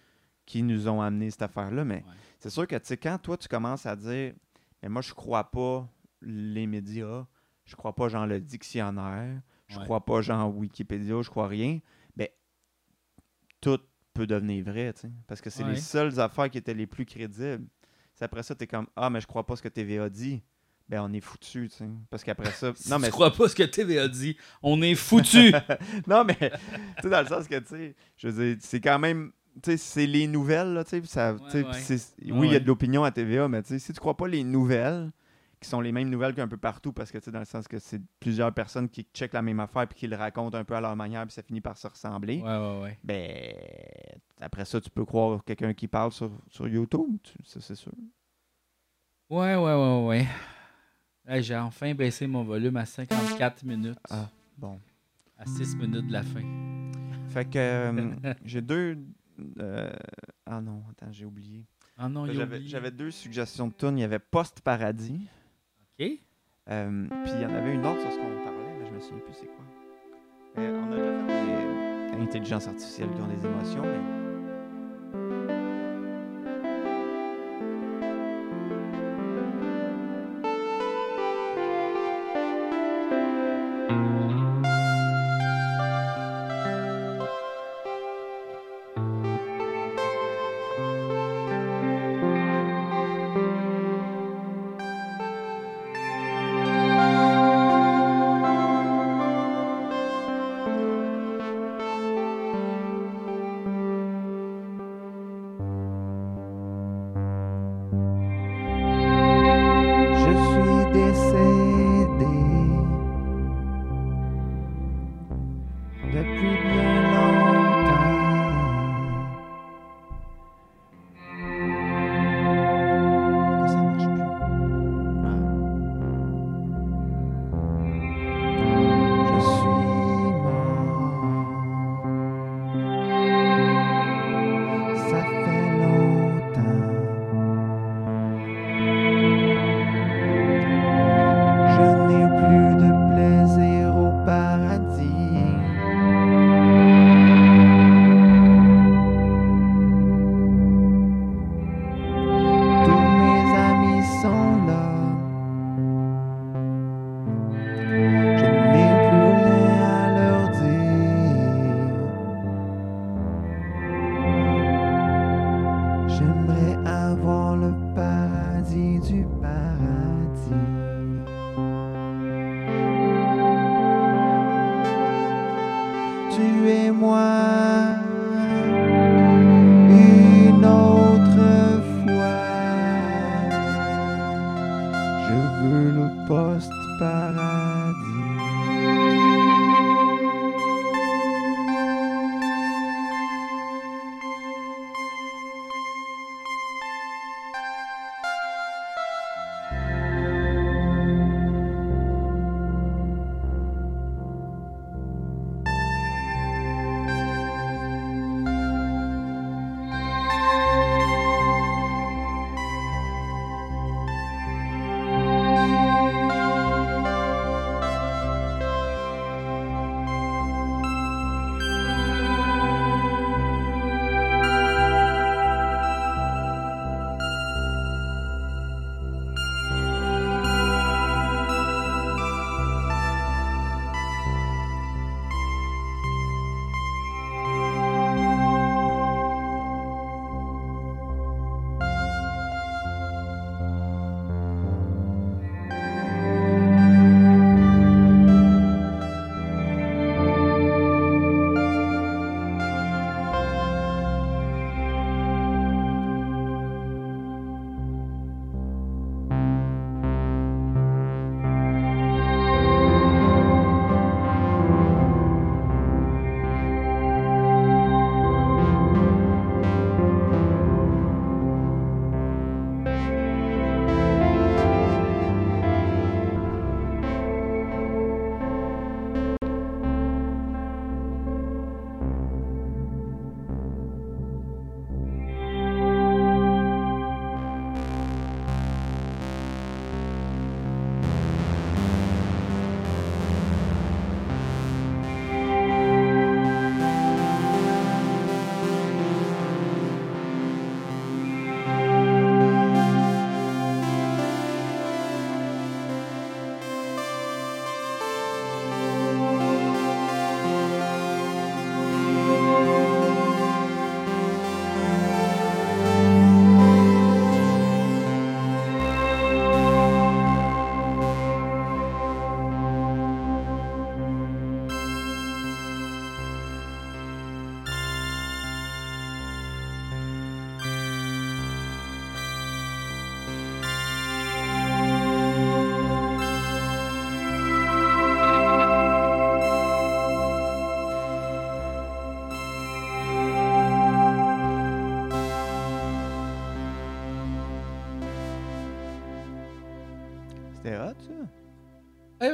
Qui nous ont amené cette affaire-là. Mais Ouais. c'est sûr que, tu sais, quand toi, tu commences à dire, mais moi, je crois pas les médias, je crois pas, genre, le dictionnaire, je Ouais. crois pas, genre, Wikipédia, je crois rien, ben, tout peut devenir vrai, tu sais. Parce que c'est Ouais. les seules affaires qui étaient les plus crédibles. C'est après ça, tu es comme, ah, mais je crois pas ce que TVA dit. Ben, on est foutu, tu sais. Parce qu'après ça. [LAUGHS] Si non, tu mais crois pas ce que TV a dit, on est foutu. [LAUGHS] non, mais, tu sais, dans le sens que, tu sais, je veux dire, c'est quand même, c'est les nouvelles, là, tu sais, puis ça, Ouais, oui, il y a de l'opinion à TVA, mais si tu crois pas les nouvelles, qui sont les mêmes nouvelles qu'un peu partout, parce que, tu sais, dans le sens que c'est plusieurs personnes qui checkent la même affaire puis qui le racontent un peu à leur manière, puis ça finit par se ressembler, ouais, ouais, ouais. ben, après ça, tu peux croire quelqu'un qui parle sur, sur YouTube, tu- ça, c'est sûr. Ouais, ouais, ouais, ouais. Hey, J'ai enfin baissé mon volume à 54 minutes. Ah. Bon. À 6 minutes de la fin. Fait que, euh, [LAUGHS] j'ai deux... euh, ah non, attends, j'ai oublié. Ah non, j'avais deux suggestions de tunes. Il y avait Post Paradis. OK. Euh, puis il y en avait une autre sur ce qu'on parlait, mais je me souviens plus c'est quoi. Euh, on a déjà fait des intelligences artificielles qui ont des émotions, mais.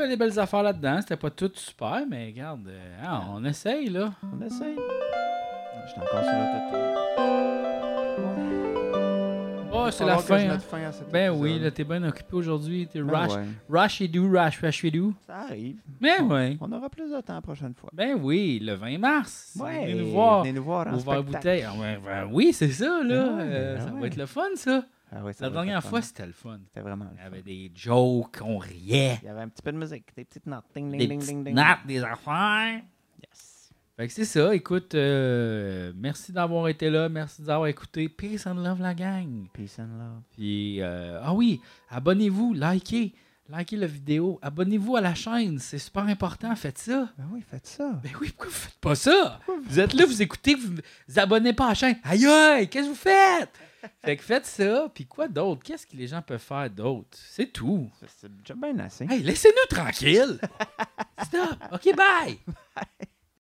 Avait des belles affaires là-dedans. C'était pas tout super, mais regarde, euh, hein, on essaye, là. On essaye. J'étais encore sur l'autotune. Oh, c'est la fin. hein. mette fin à cet Ben épisode. oui, là, t'es bien occupé aujourd'hui. T'es Ben rush, ouais. rush et do, rush, rush et do. Ça arrive. Ben oui. On aura plus de temps la prochaine fois. Ben oui, le 20 mars. Ouais, Venez nous voir. venez nous voir en Ouvert spectacle. bouteille. Ah, ben, ben oui, c'est ça, là. Ben ouais, Euh, ben ça va être le fun, ça. Ah La dernière fois, c'était le fun. C'était vraiment le Il y avait des jokes, on riait. Il y avait un petit peu de musique, des petites notes. Ding, ding, Des ding, petites ding, ding. nattes, des affaires. Yes. Fait que c'est ça. Écoute, euh, merci d'avoir été là. Merci d'avoir écouté. Peace and love, la gang. Peace and love. Puis, euh, ah oui, abonnez-vous, likez. Likez la vidéo. Abonnez-vous à la chaîne. C'est super important. Faites ça. Ben oui, faites ça. Ben oui, pourquoi vous faites pas ça? Vous êtes là, vous écoutez, vous vous abonnez pas à la chaîne. Aïe aïe, qu'est-ce que vous faites? Fait que faites ça. Puis quoi d'autre? Qu'est-ce que les gens peuvent faire d'autre? C'est tout. C'est déjà bien assez. Hey, laissez-nous tranquille. [LAUGHS] Stop. OK, bye.